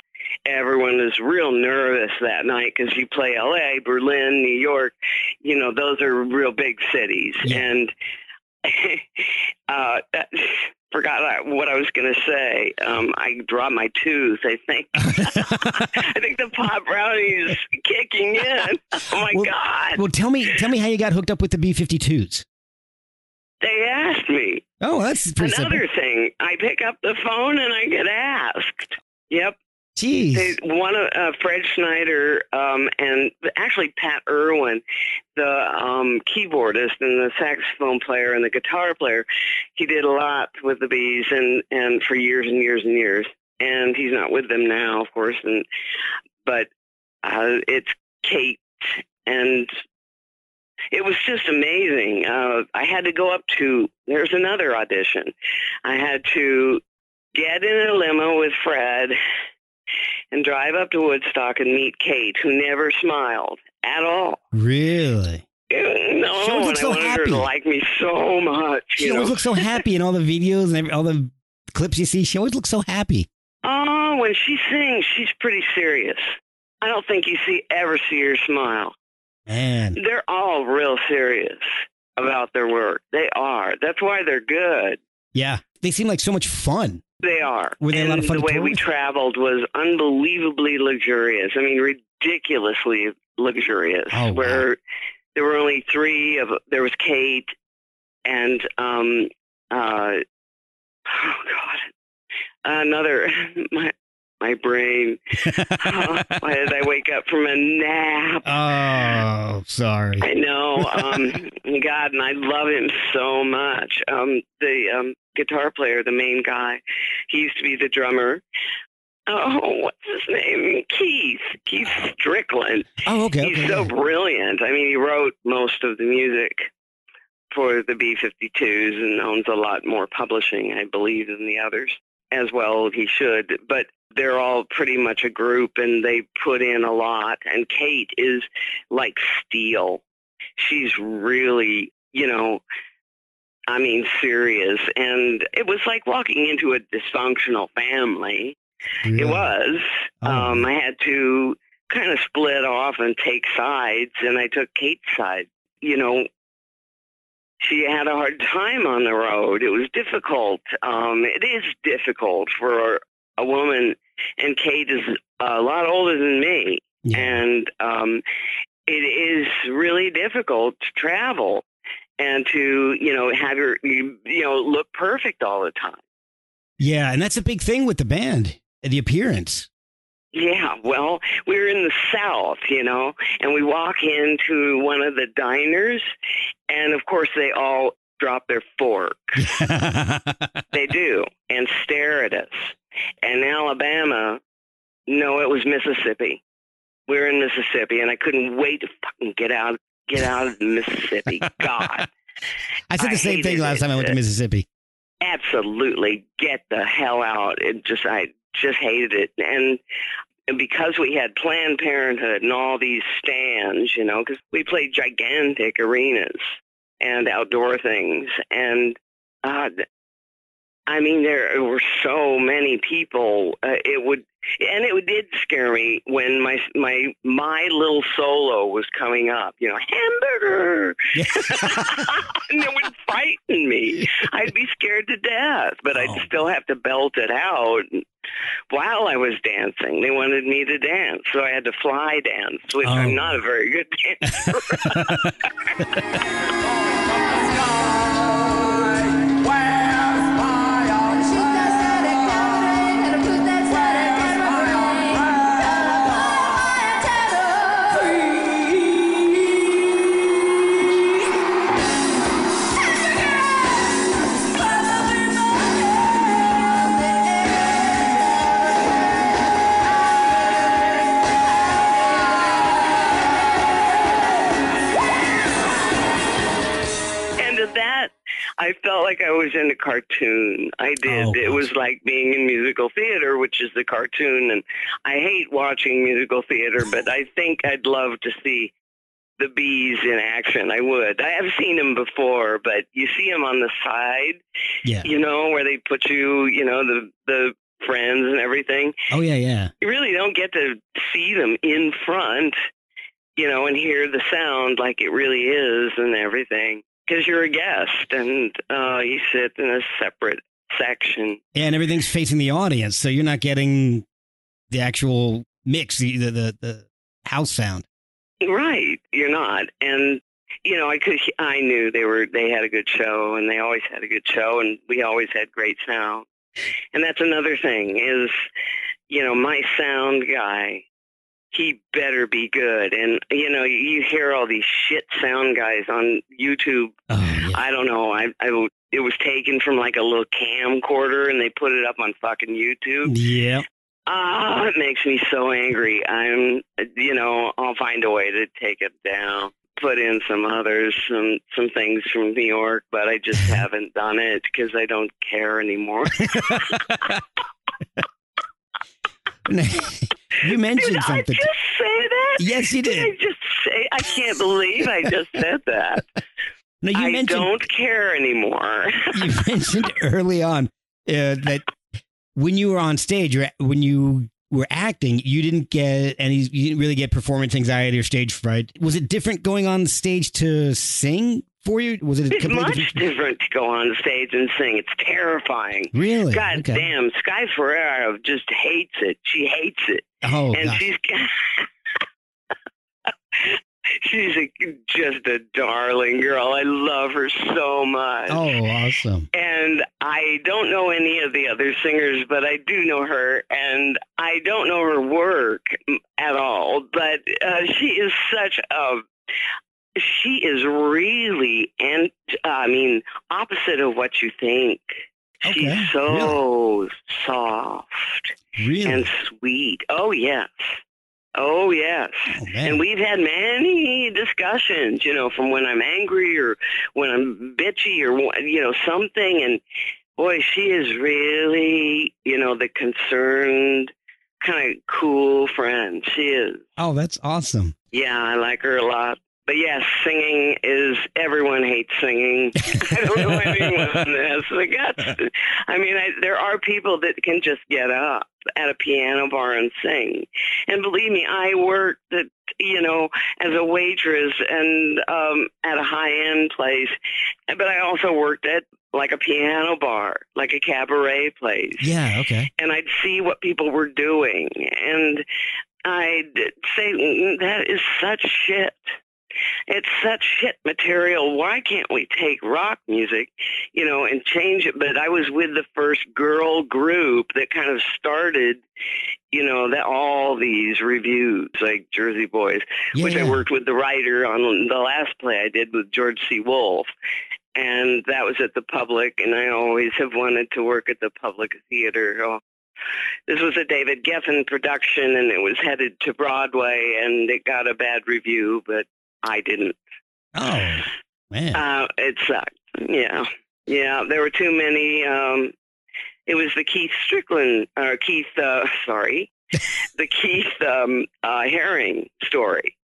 everyone was real nervous that night because you play L.A., Berlin, New York. You know, those are real big cities, Yeah. and uh, forgot I- what I was going to say. Um, I tooth. I think. I think the pot brownie is kicking in. Oh my Well- God! well, tell me tell me how you got hooked up with the B52s. They asked me. Oh, that's pretty Another simple. thing, I pick up the phone and I get asked. Yep. Jeez. They, one of uh, Fred Schneider um, and actually Pat Irwin, the um, keyboardist and the saxophone player and the guitar player, he did a lot with the bees and and for years and years and years. And he's not with them now, of course. And but uh, it's Kate and. It was just amazing. Uh, I had to go up to, there's another audition. I had to get in a limo with Fred and drive up to Woodstock and meet Kate, who never smiled at all. Really? No, She always looks I so happy. to like me so much. She always know? looks so happy in all the videos and every, all the clips you see. She always looks so happy. Oh, when she sings, she's pretty serious. I don't think you see ever see her smile. Man. They're all real serious about their work. They are. That's why they're good. Yeah. They seem like so much fun. They are. Were they a lot of fun the way we traveled was unbelievably luxurious. I mean, ridiculously luxurious. Oh, wow. where there were only three of there was Kate and um uh oh god another my my brain. Oh, why did I wake up from a nap? oh, sorry. I know. Um, God, and I love him so much. Um, the um, guitar player, the main guy, he used to be the drummer. Oh, what's his name? Keith. Keith Strickland. Oh, okay. He's okay, so yeah. brilliant. I mean, he wrote most of the music for the B-52s and owns a lot more publishing, I believe, than the others. As well, he should. But they're all pretty much a group, and they put in a lot. And Kate is like steel. She's really, you know, I mean, serious. And it was like walking into a dysfunctional family. Really? It was. Oh. Um, I had to kind of split off and take sides, and I took Kate's side. You know, she had a hard time on the road. It was difficult. Um, it is difficult for a woman, and Kate is a lot older than me, Yeah. and um, it is really difficult to travel and to you know have your you, you know look perfect all the time. Yeah, and that's a big thing with the band, the appearance. Yeah, well, we're in the South, you know, and we walk into one of the diners, and of course they all drop their fork. They do, and stare at us. And Alabama, no, it was Mississippi. We were in Mississippi, and I couldn't wait to fucking get out, get out of Mississippi. God, I said the I same thing last it. time I went to Mississippi. absolutely get the hell out. It just, I just hated it. And, and because we had Planned Parenthood and all these stands, you know, because we played gigantic arenas and outdoor things. And uh, I mean, there were so many people. Uh, it would, and it did scare me when my my my little solo was coming up. You know, hamburger, and it would frighten me. I'd be scared to death, but Oh. I'd still have to belt it out while I was dancing. They wanted me to dance, so I had to fly dance, which Oh. I'm not a very good dancer. I felt like I was in a cartoon. I did. Oh, it gosh. was like being in musical theater, which is the cartoon, and I hate watching musical theater, but I think I'd love to see the bees in action. I would. I have seen them before, but you see them on the side, Yeah. you know, where they put you, you know, the the friends and everything Oh yeah, yeah. you really don't get to see them in front, you know, and hear the sound like it really is and everything. Because you're a guest and uh, you sit in a separate section. And everything's facing the audience, so you're not getting the actual mix, the the the, the house sound. Right, you're not. And you know, I could I knew they were they had a good show and they always had a good show and we always had great sound. And that's another thing is, you know, my sound guy, he better be good. And you know, you hear all these shit sound guys on YouTube. Oh yeah. I don't know. I I it was taken from like a little camcorder and they put it up on fucking YouTube. Yeah. Ah, it makes me so angry. I'm, you know, I'll find a way to take it down. Put in some others, some some things from New York, but I just haven't done it because I don't care anymore. you mentioned something. Did I just say that? Yes, you Did I just say? I can't believe I just said that. No, you I mentioned don't care anymore. you mentioned early on uh, that when you were on stage or when you were acting, you didn't get any, you didn't really get performance anxiety or stage fright. Was it different going on stage to sing for you? Was it a It's much different? different to go on stage and sing. It's terrifying. Really? God Okay. damn, Sky Ferreira just hates it. She hates it. Oh, and gosh. she's she's a, just a darling girl. I love her so much. oh, awesome. And I don't know any of the other singers, but I do know her, and I don't know her work at all. But uh, she is such a she is really and I mean opposite of what you think. Okay, She's so soft Really? and sweet. Oh yes. Oh yes. oh. And we've had many discussions, you know, from when I'm angry or when I'm bitchy or you know something and boy, she is really, you know, the concerned kind of cool friend. She is. oh, that's awesome. Yeah, I like her a lot. But yes, singing is everyone hates singing. I don't know anyone has the guts. I mean, I, there are people that can just get up at a piano bar and sing. And believe me, I worked at you know as a waitress and um, at a high end place, but I also worked at like a piano bar, like a cabaret place Yeah. Okay. and I'd see what people were doing, and I'd say "Mm, that is such shit. It's such shit material. Why can't we take rock music, you know, and change it? But I was with the first girl group that kind of started, you know, that all these reviews like Jersey Boys, Yeah. which. I worked with the writer on the last play I did with George C. Wolfe. And that was at the public, and I always have wanted to work at the public theater. Oh, this was a David Geffen production, and it was headed to Broadway, and it got a bad review, but I didn't. Oh, man. Uh, it sucked. Yeah, yeah. There were too many. Um, it was the Keith Strickland, or Keith. Uh, sorry, the Keith um, uh, Haring story.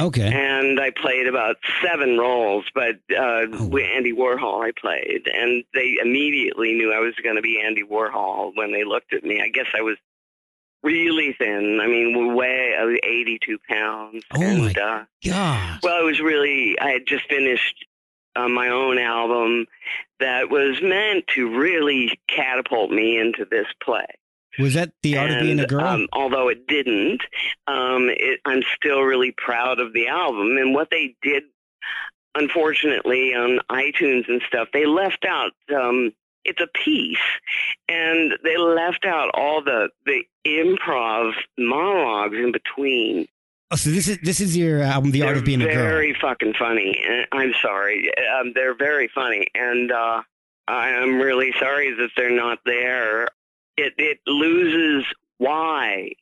Okay. and I played about seven roles. But uh, Oh, with. Andy Warhol, I played, and they immediately knew I was going to be Andy Warhol when they looked at me. I guess I was really thin. I mean, way I was 82 pounds. Oh, my and, uh, God. well, it was really, I had just finished uh, my own album that was meant to really catapult me into this play. Was that the art of being a girl? Um, although it didn't, um, it, I'm still really proud of the album. And what they did, unfortunately, on iTunes and stuff, they left out. Um, it's a piece, and they left out all the the improv monologues in between. oh, so this is this is your album, The Art They're of Being a Girl. very fucking funny. I'm sorry. Um, they're very funny, and uh, I'm really sorry that they're not there. It it loses why,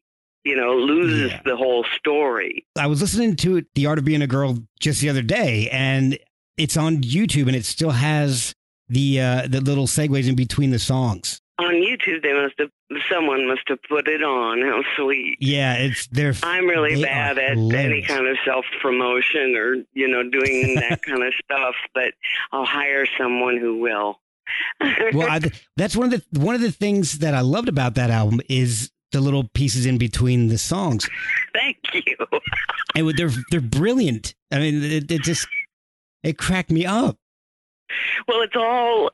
you know, loses Yeah. the whole story. I was listening to it, The Art of Being a Girl just the other day, and it's on YouTube, and it still has the uh, the little segues in between the songs. On YouTube, they must have someone must have put it on. How sweet. Yeah, it's they're. I'm really They bad at any kind of self promotion or you know doing that kind of stuff, but I'll hire someone who will. well, I, that's one of the one of the things that I loved about that album is the little pieces in between the songs, Thank you. and they're they're brilliant. I mean, it, it just it cracked me up. Well, it's all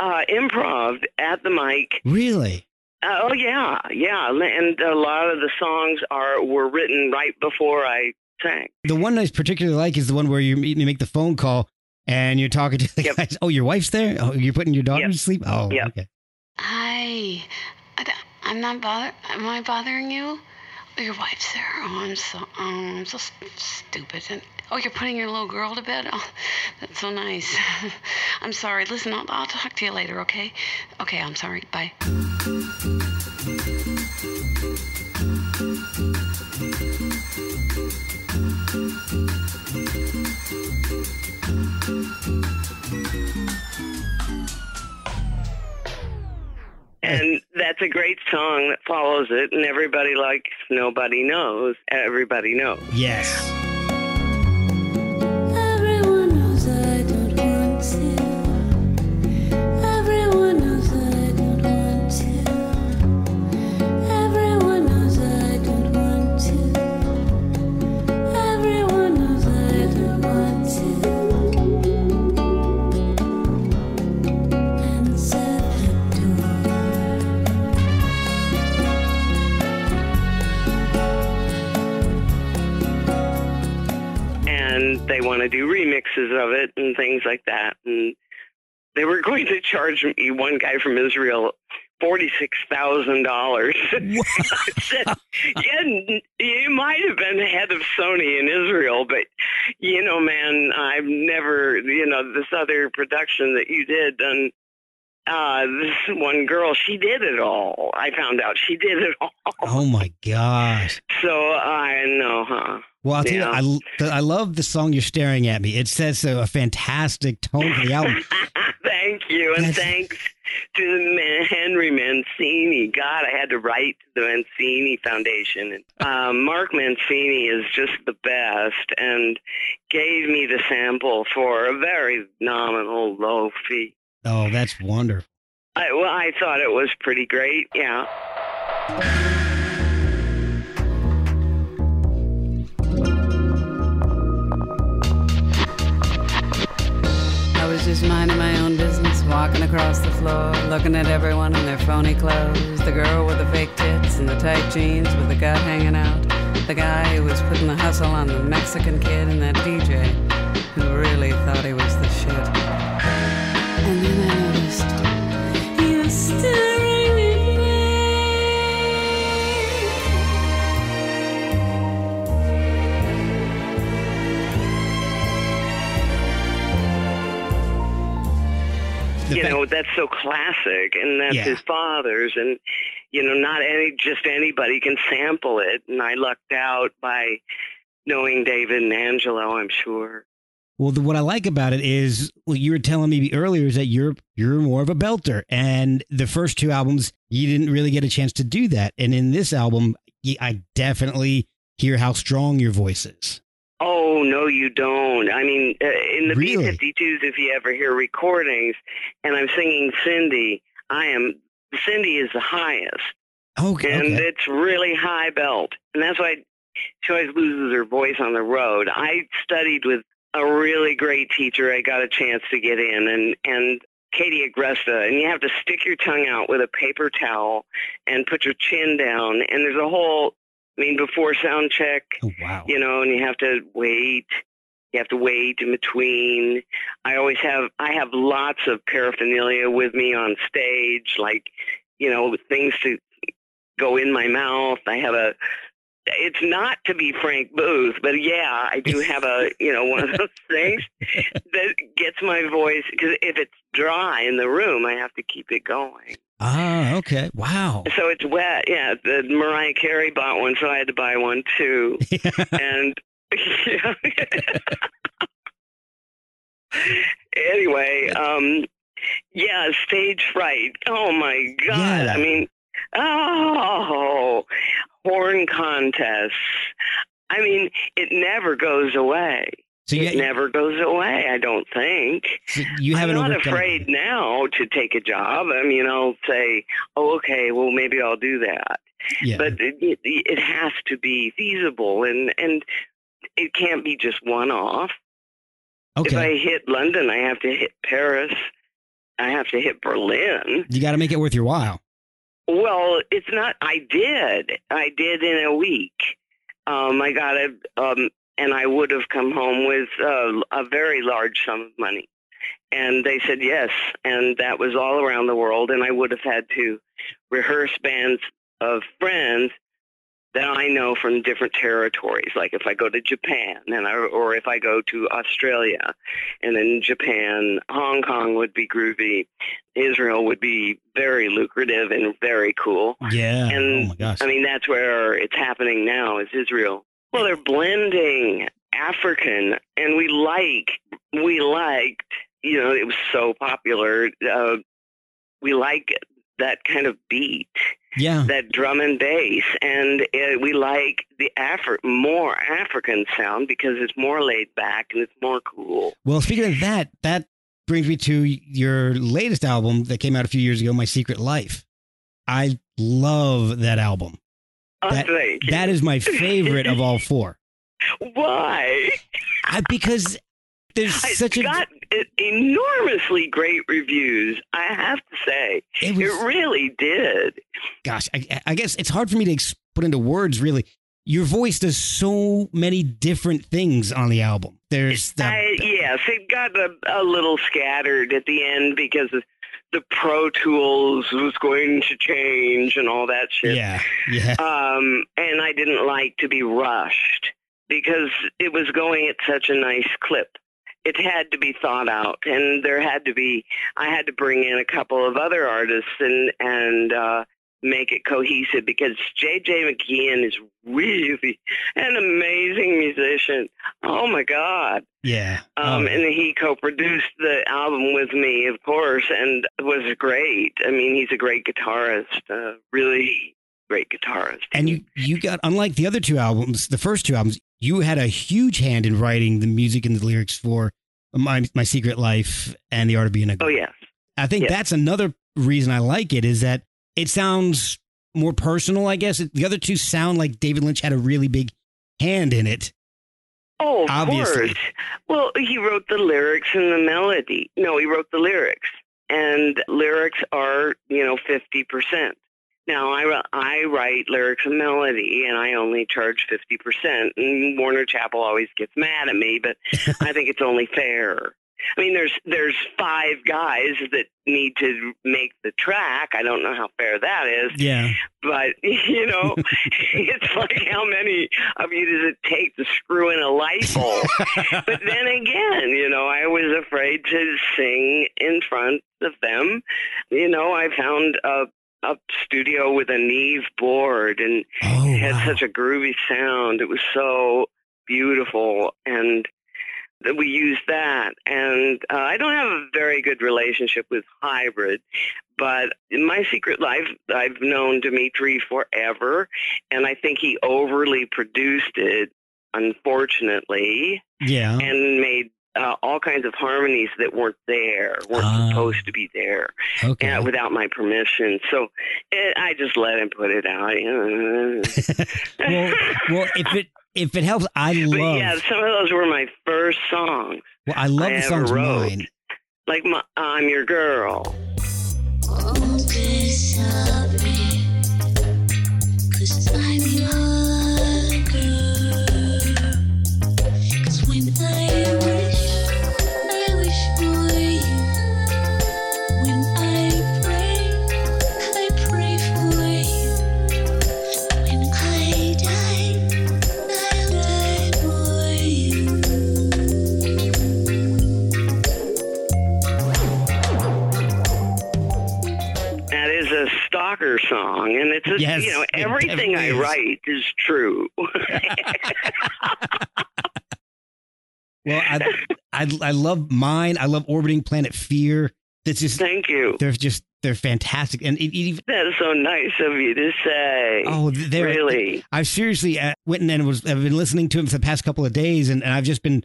uh, improv at the mic. Really. Uh, oh yeah, yeah, and a lot of the songs are were written right before I sang. The one I particularly like is the one where you, you make the phone call and you're talking to the Yep. guys. Oh, your wife's there. Oh, you're putting your daughter Yep. to sleep. Oh, Yep. okay. Hi. I, am not bother. Am I bothering you? Your wife's there. Oh, I'm so. Oh, I'm so stupid. And oh, you're putting your little girl to bed. Oh, that's so nice. I'm sorry. Listen, I'll, I'll talk to you later. Okay? Okay. I'm sorry. Bye. And that's a great song that follows it, and everybody likes Nobody Knows. Everybody knows. Yes. They want to do remixes of it and things like that. And they were going to charge me one guy from Israel forty six thousand dollars. I said, "Yeah, you might have been head of Sony in Israel, but you know, man, I've never, you know, this other production that you did, and uh, this one girl, she did it all. I found out she did it all. Oh my gosh. So I know, huh? Well, I'll tell Yeah. you, I, I love the song "You're Staring at Me." It sets a, a fantastic tone for the album. Thank you, and Yes. thanks to Henry Mancini. God, I had to write to the Mancini Foundation. Um, Mark Mancini is just the best, and gave me the sample for a very nominal, low fee. Oh, that's wonderful. I, well, I thought it was pretty great. Yeah. I was just minding my own business, walking across the floor, looking at everyone in their phony clothes. The girl with the fake tits and the tight jeans with the gut hanging out. The guy who was putting the hustle on the Mexican kid and that DJ who really thought he was the shit. You fact- know that's so classic and that's Yeah. his father's and you know not any just anybody can sample it and i lucked out by knowing david and angelo i'm sure Well, the, what I like about it is what you were telling me earlier is that you're you're more of a belter, and the first two albums you didn't really get a chance to do that, and in this album, I definitely hear how strong your voice is. Oh no, you don't. I mean, uh, in the Really? B-52s, if you ever hear recordings, and I'm singing Cindy, I am Cindy is the highest, Okay. and okay. it's really high belt, and that's why she always loses her voice on the road. I studied with a really great teacher. I got a chance to get in, and and Katie Agresta, and you have to stick your tongue out with a paper towel and put your chin down, and there's a whole. I mean, before sound check, Oh, wow. you know, and you have to wait. You have to wait in between. I always have I have lots of paraphernalia with me on stage, like you know things to go in my mouth. I have a. It's not to be Frank Booth, but yeah, I do have a you know one of those things that gets my voice because if it's dry in the room, I have to keep it going. Ah, okay. Wow. So it's wet. Yeah, the Mariah Carey bought one, so I had to buy one too. and yeah. anyway, um, yeah, stage fright. Oh my god! Yeah. I mean, oh, horn contests. I mean, it never goes away. So you, It never goes away. I don't think. so you haven't I'm not afraid now to take a job. I mean, I'll say, "Oh, okay, well, maybe I'll do that." Yeah. But it, it, it has to be feasible, and and it can't be just one off. If. I hit London, I have to hit Paris. I have to hit Berlin. you got to make it worth your while. Well, it's not. I did. I did in a week. Um, I got a, um, and I would have come home with uh, a very large sum of money. And they said yes, and that was all around the world. And I would have had to rehearse bands of friends that I know from different territories. Like if I go to Japan, and I, or if I go to Australia, and in Japan, Hong Kong would be groovy. Israel would be very lucrative and very cool. Yeah. And oh my gosh. I mean, that's where it's happening now is Israel. Well, they're blending African, and we like, we liked, you know, it was so popular. Uh, we like that kind of beat, yeah. that drum and bass, and uh, we like the Afri- more African sound because it's more laid back and it's more cool. Well, speaking of that, that brings me to your latest album that came out a few years ago, My Secret Life. I love that album. Oh, That- thank you. That is my favorite of all four. Why? I, because there's It such a got e- enormously great reviews. I have to say, it was, it really did. gosh, I, I guess it's hard for me to ex- put into words. Really, your voice does so many different things on the album. There's the, I, yes, it got a, a little scattered at the end because of the Pro Tools was going to change and all that shit. yeah, yeah, Um, and I didn't like to be rushed because it was going at such a nice clip. It had to be thought out, and there had to be. I had to bring in a couple of other artists and and uh, make it cohesive because J.J. McKeon is really an amazing musician. Oh my God! yeah. Um, Oh, and he co-produced the album with me, of course, and was great. I mean, he's a great guitarist, uh, really great guitarist. and you you got unlike the other two albums, the first two albums, you had a huge hand in writing the music and the lyrics for my my secret life and the art of being a Girl. oh yes, I think yes. that's another reason I like it is that it sounds more personal. I guess the other two sound like David Lynch had a really big hand in it. oh of Obviously. course. Well, he wrote the lyrics and the melody. No, he wrote the lyrics, and lyrics are you know fifty percent. Now I I write lyrics and melody, and I only charge fifty percent. And Warner Chappell always gets mad at me, but I think it's only fair. I mean, there's there's five guys that need to make the track. I don't know how fair that is, Yeah, but you know, it's like how many of you does it take to screw in a light bulb? but then again, you know, I was afraid to sing in front of them. You know, I found a a studio with a Neve board and oh it had wow. such a groovy sound. It was so beautiful, and we use that. And uh, I don't have a very good relationship with hybrid, but in my secret life, I've known Dimitri forever, and I think he overly produced it. unfortunately, Yeah. and made uh, all kinds of harmonies that weren't there, weren't Ah. supposed to be there, Okay. uh, without my permission. So it, I just let him put it out. well, well, if it if it helps, I but love. yeah, some of those were my first songs. well, I love I the ever songs wrote. mine. Like my, I'm your girl. Oh, song, and it's a, Yes, you know everything I write is true. Well, I, I I love mine. I love orbiting planet Fear. That's just Thank you. they're just they're fantastic, and it, it even That is so nice of you to say. oh they're really? I seriously uh, went and was I've been listening to him for the past couple of days, and, and I've just been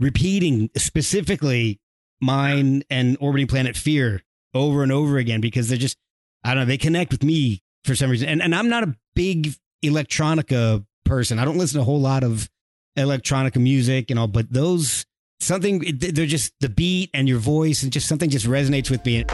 repeating specifically mine and orbiting planet Fear over and over again because they're just I don't know they connect with me for some reason, and and I'm not a big electronica person. I don't listen to a whole lot of electronica music and all, but those something they're just the beat and your voice and just something just resonates with me.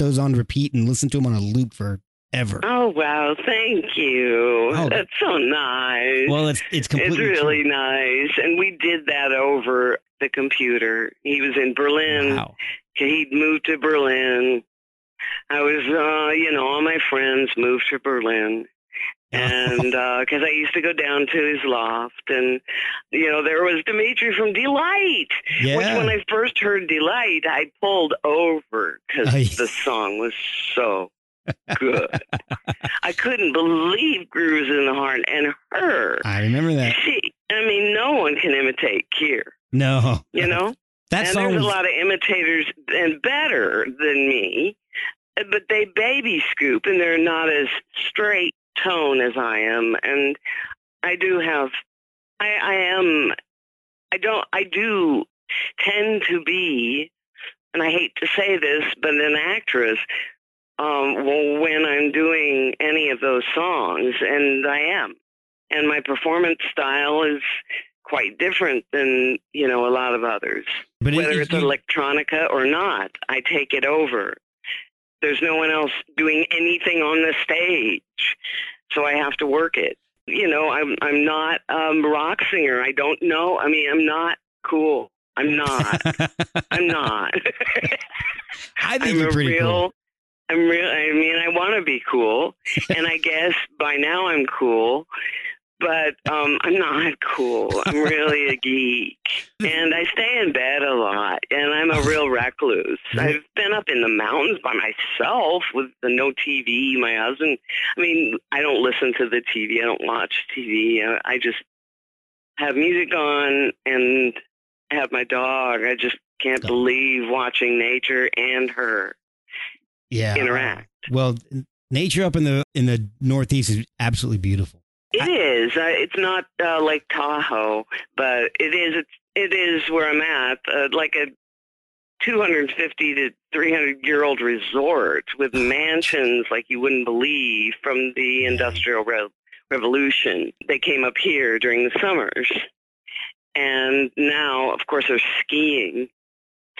Those on repeat and listen to them on a loop forever. Oh wow! Thank you. Oh. That's so nice. Well, it's it's completely it's really true. nice, and we did that over the computer. He was in Berlin. Wow. He'd moved to Berlin. I was, uh, you know, all my friends moved to Berlin. And because I used to go down to his loft, and you know there was Dimitri from Deee-Lite, yeah. which when I first heard Deee-Lite, I pulled over because the song was so good. I couldn't believe Groove Is in the Heart and her. I remember that. She, I mean, no one can imitate Kier, No, you know. that and song there's was a lot of imitators and better than me, uh, but they baby scoop and they're not as straight tone as I am. And I do have, I, I am, I don't, I do tend to be, and I hate to say this, but an actress. Um, well, when I'm doing any of those songs, and I am, and my performance style is quite different than you know a lot of others but whether it- it's electronica or not, I take it over. There's no one else doing anything on the stage, so I have to work it. You know, I'm I'm not a rock singer. I don't know. I mean, I'm not cool. I'm not. I'm not. I think I'm you're pretty real. cool. I'm real. I mean, I want to be cool, and I guess by now I'm cool, but um, I'm not cool. I'm really a geek, and I stay in bed a lot, and I'm a real recluse. I've been up in the mountains by myself with the no TV. My husband. I mean, I don't listen to the TV. I don't watch TV. I, I just have music on and have my dog. I just can't believe watching nature and her Yeah. interact. Well, nature up in the in the Northeast is absolutely beautiful. It is. Uh, it's not uh, Lake Tahoe, but it is. It's, it is where I'm at, uh, like a 250 to 300 year old resort with mansions like you wouldn't believe from the Industrial Re- Revolution. They came up here during the summers, and now, of course, they're skiing.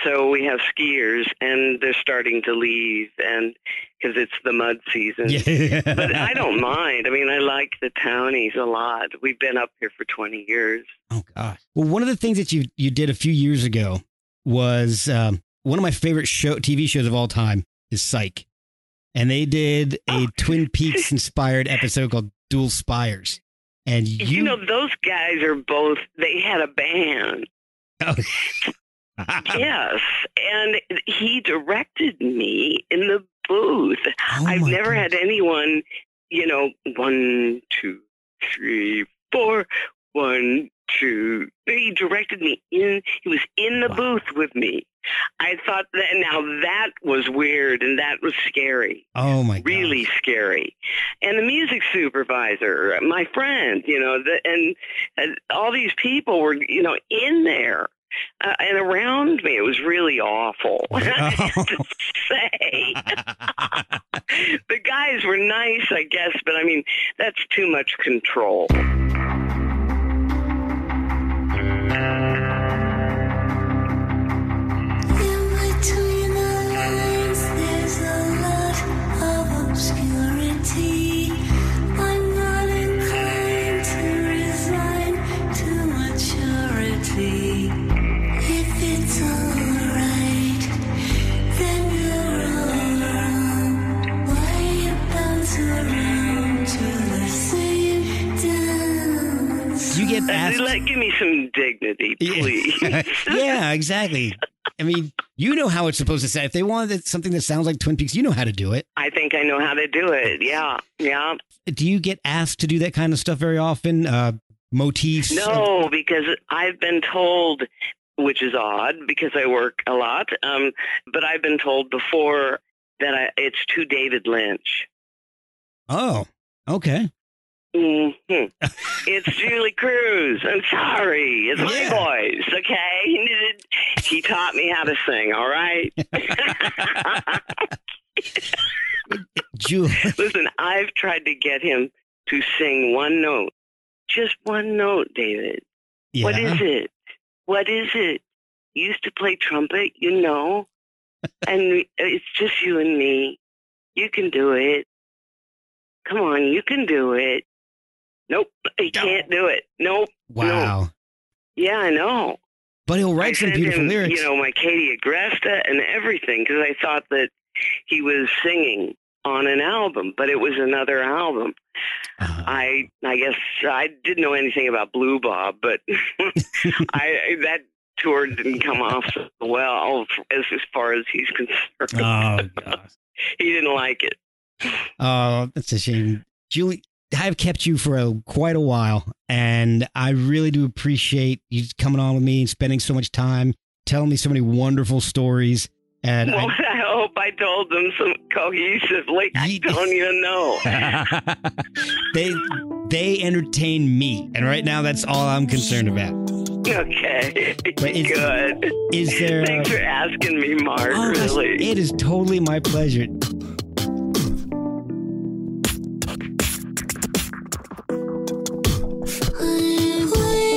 So we have skiers, and they're starting to leave, and because it's the mud season. Yeah. But I don't mind. I mean, I like the townies a lot. We've been up here for 20 years. Oh gosh. Well, one of the things that you you did a few years ago was um, one of my favorite show TV shows of all time is Psych, and they did a Twin Peaks inspired episode called Dual Spires. And you, You know, those guys are both, they had a band. Oh. yes. And he directed me in the booth. Oh I've never had anyone, you know, one, two, three, four, one, two. He directed me in, he was in the Wow. booth with me. I thought that, now that was weird and that was scary oh my really gosh. scary. And the music supervisor, my friend, you know, the, and, and all these people were, you know, in there uh, and around me. It was really awful. I have to say, the guys were nice, I guess, but I mean, that's too much control. Asked. let, give me some dignity, please. yeah, exactly. I mean, you know how it's supposed to sound. If they wanted something that sounds like Twin Peaks, you know how to do it. I think I know how to do it. Yeah, yeah. Do you get asked to do that kind of stuff very often? Uh, motifs? No, because I've been told, which is odd because I work a lot, um, but I've been told before that I, it's too David Lynch. Oh, okay. Hmm it's Julee Cruise. I'm sorry. It's my Yeah. voice, okay? He, he taught me how to sing, all right? Julie. Listen, I've tried to get him to sing one note. Just one note, David. Yeah. What is it? What is it? You used to play trumpet, you know, and it's just you and me. You can do it. Come on, you can do it. Nope, he can't do it. Nope. Wow. Yeah, I know. But he'll I write some beautiful him, lyrics. You know, my Katie Agresta and everything because I thought that he was singing on an album, but it was another album. Uh, I I guess I didn't know anything about Blue Bob, but I that tour didn't come off so well as as far as he's concerned. oh, he didn't like it. Oh, that's a shame. Julee, I've kept you for a, quite a while, and I really do appreciate you coming on with me and spending so much time telling me so many wonderful stories. And Well, I hope I told them some cohesively. I don't even know. They they entertain me, and right now that's all I'm concerned about. Okay, But is- good. Is there? Thanks for asking me, Mark. Oh, really. it is totally my pleasure.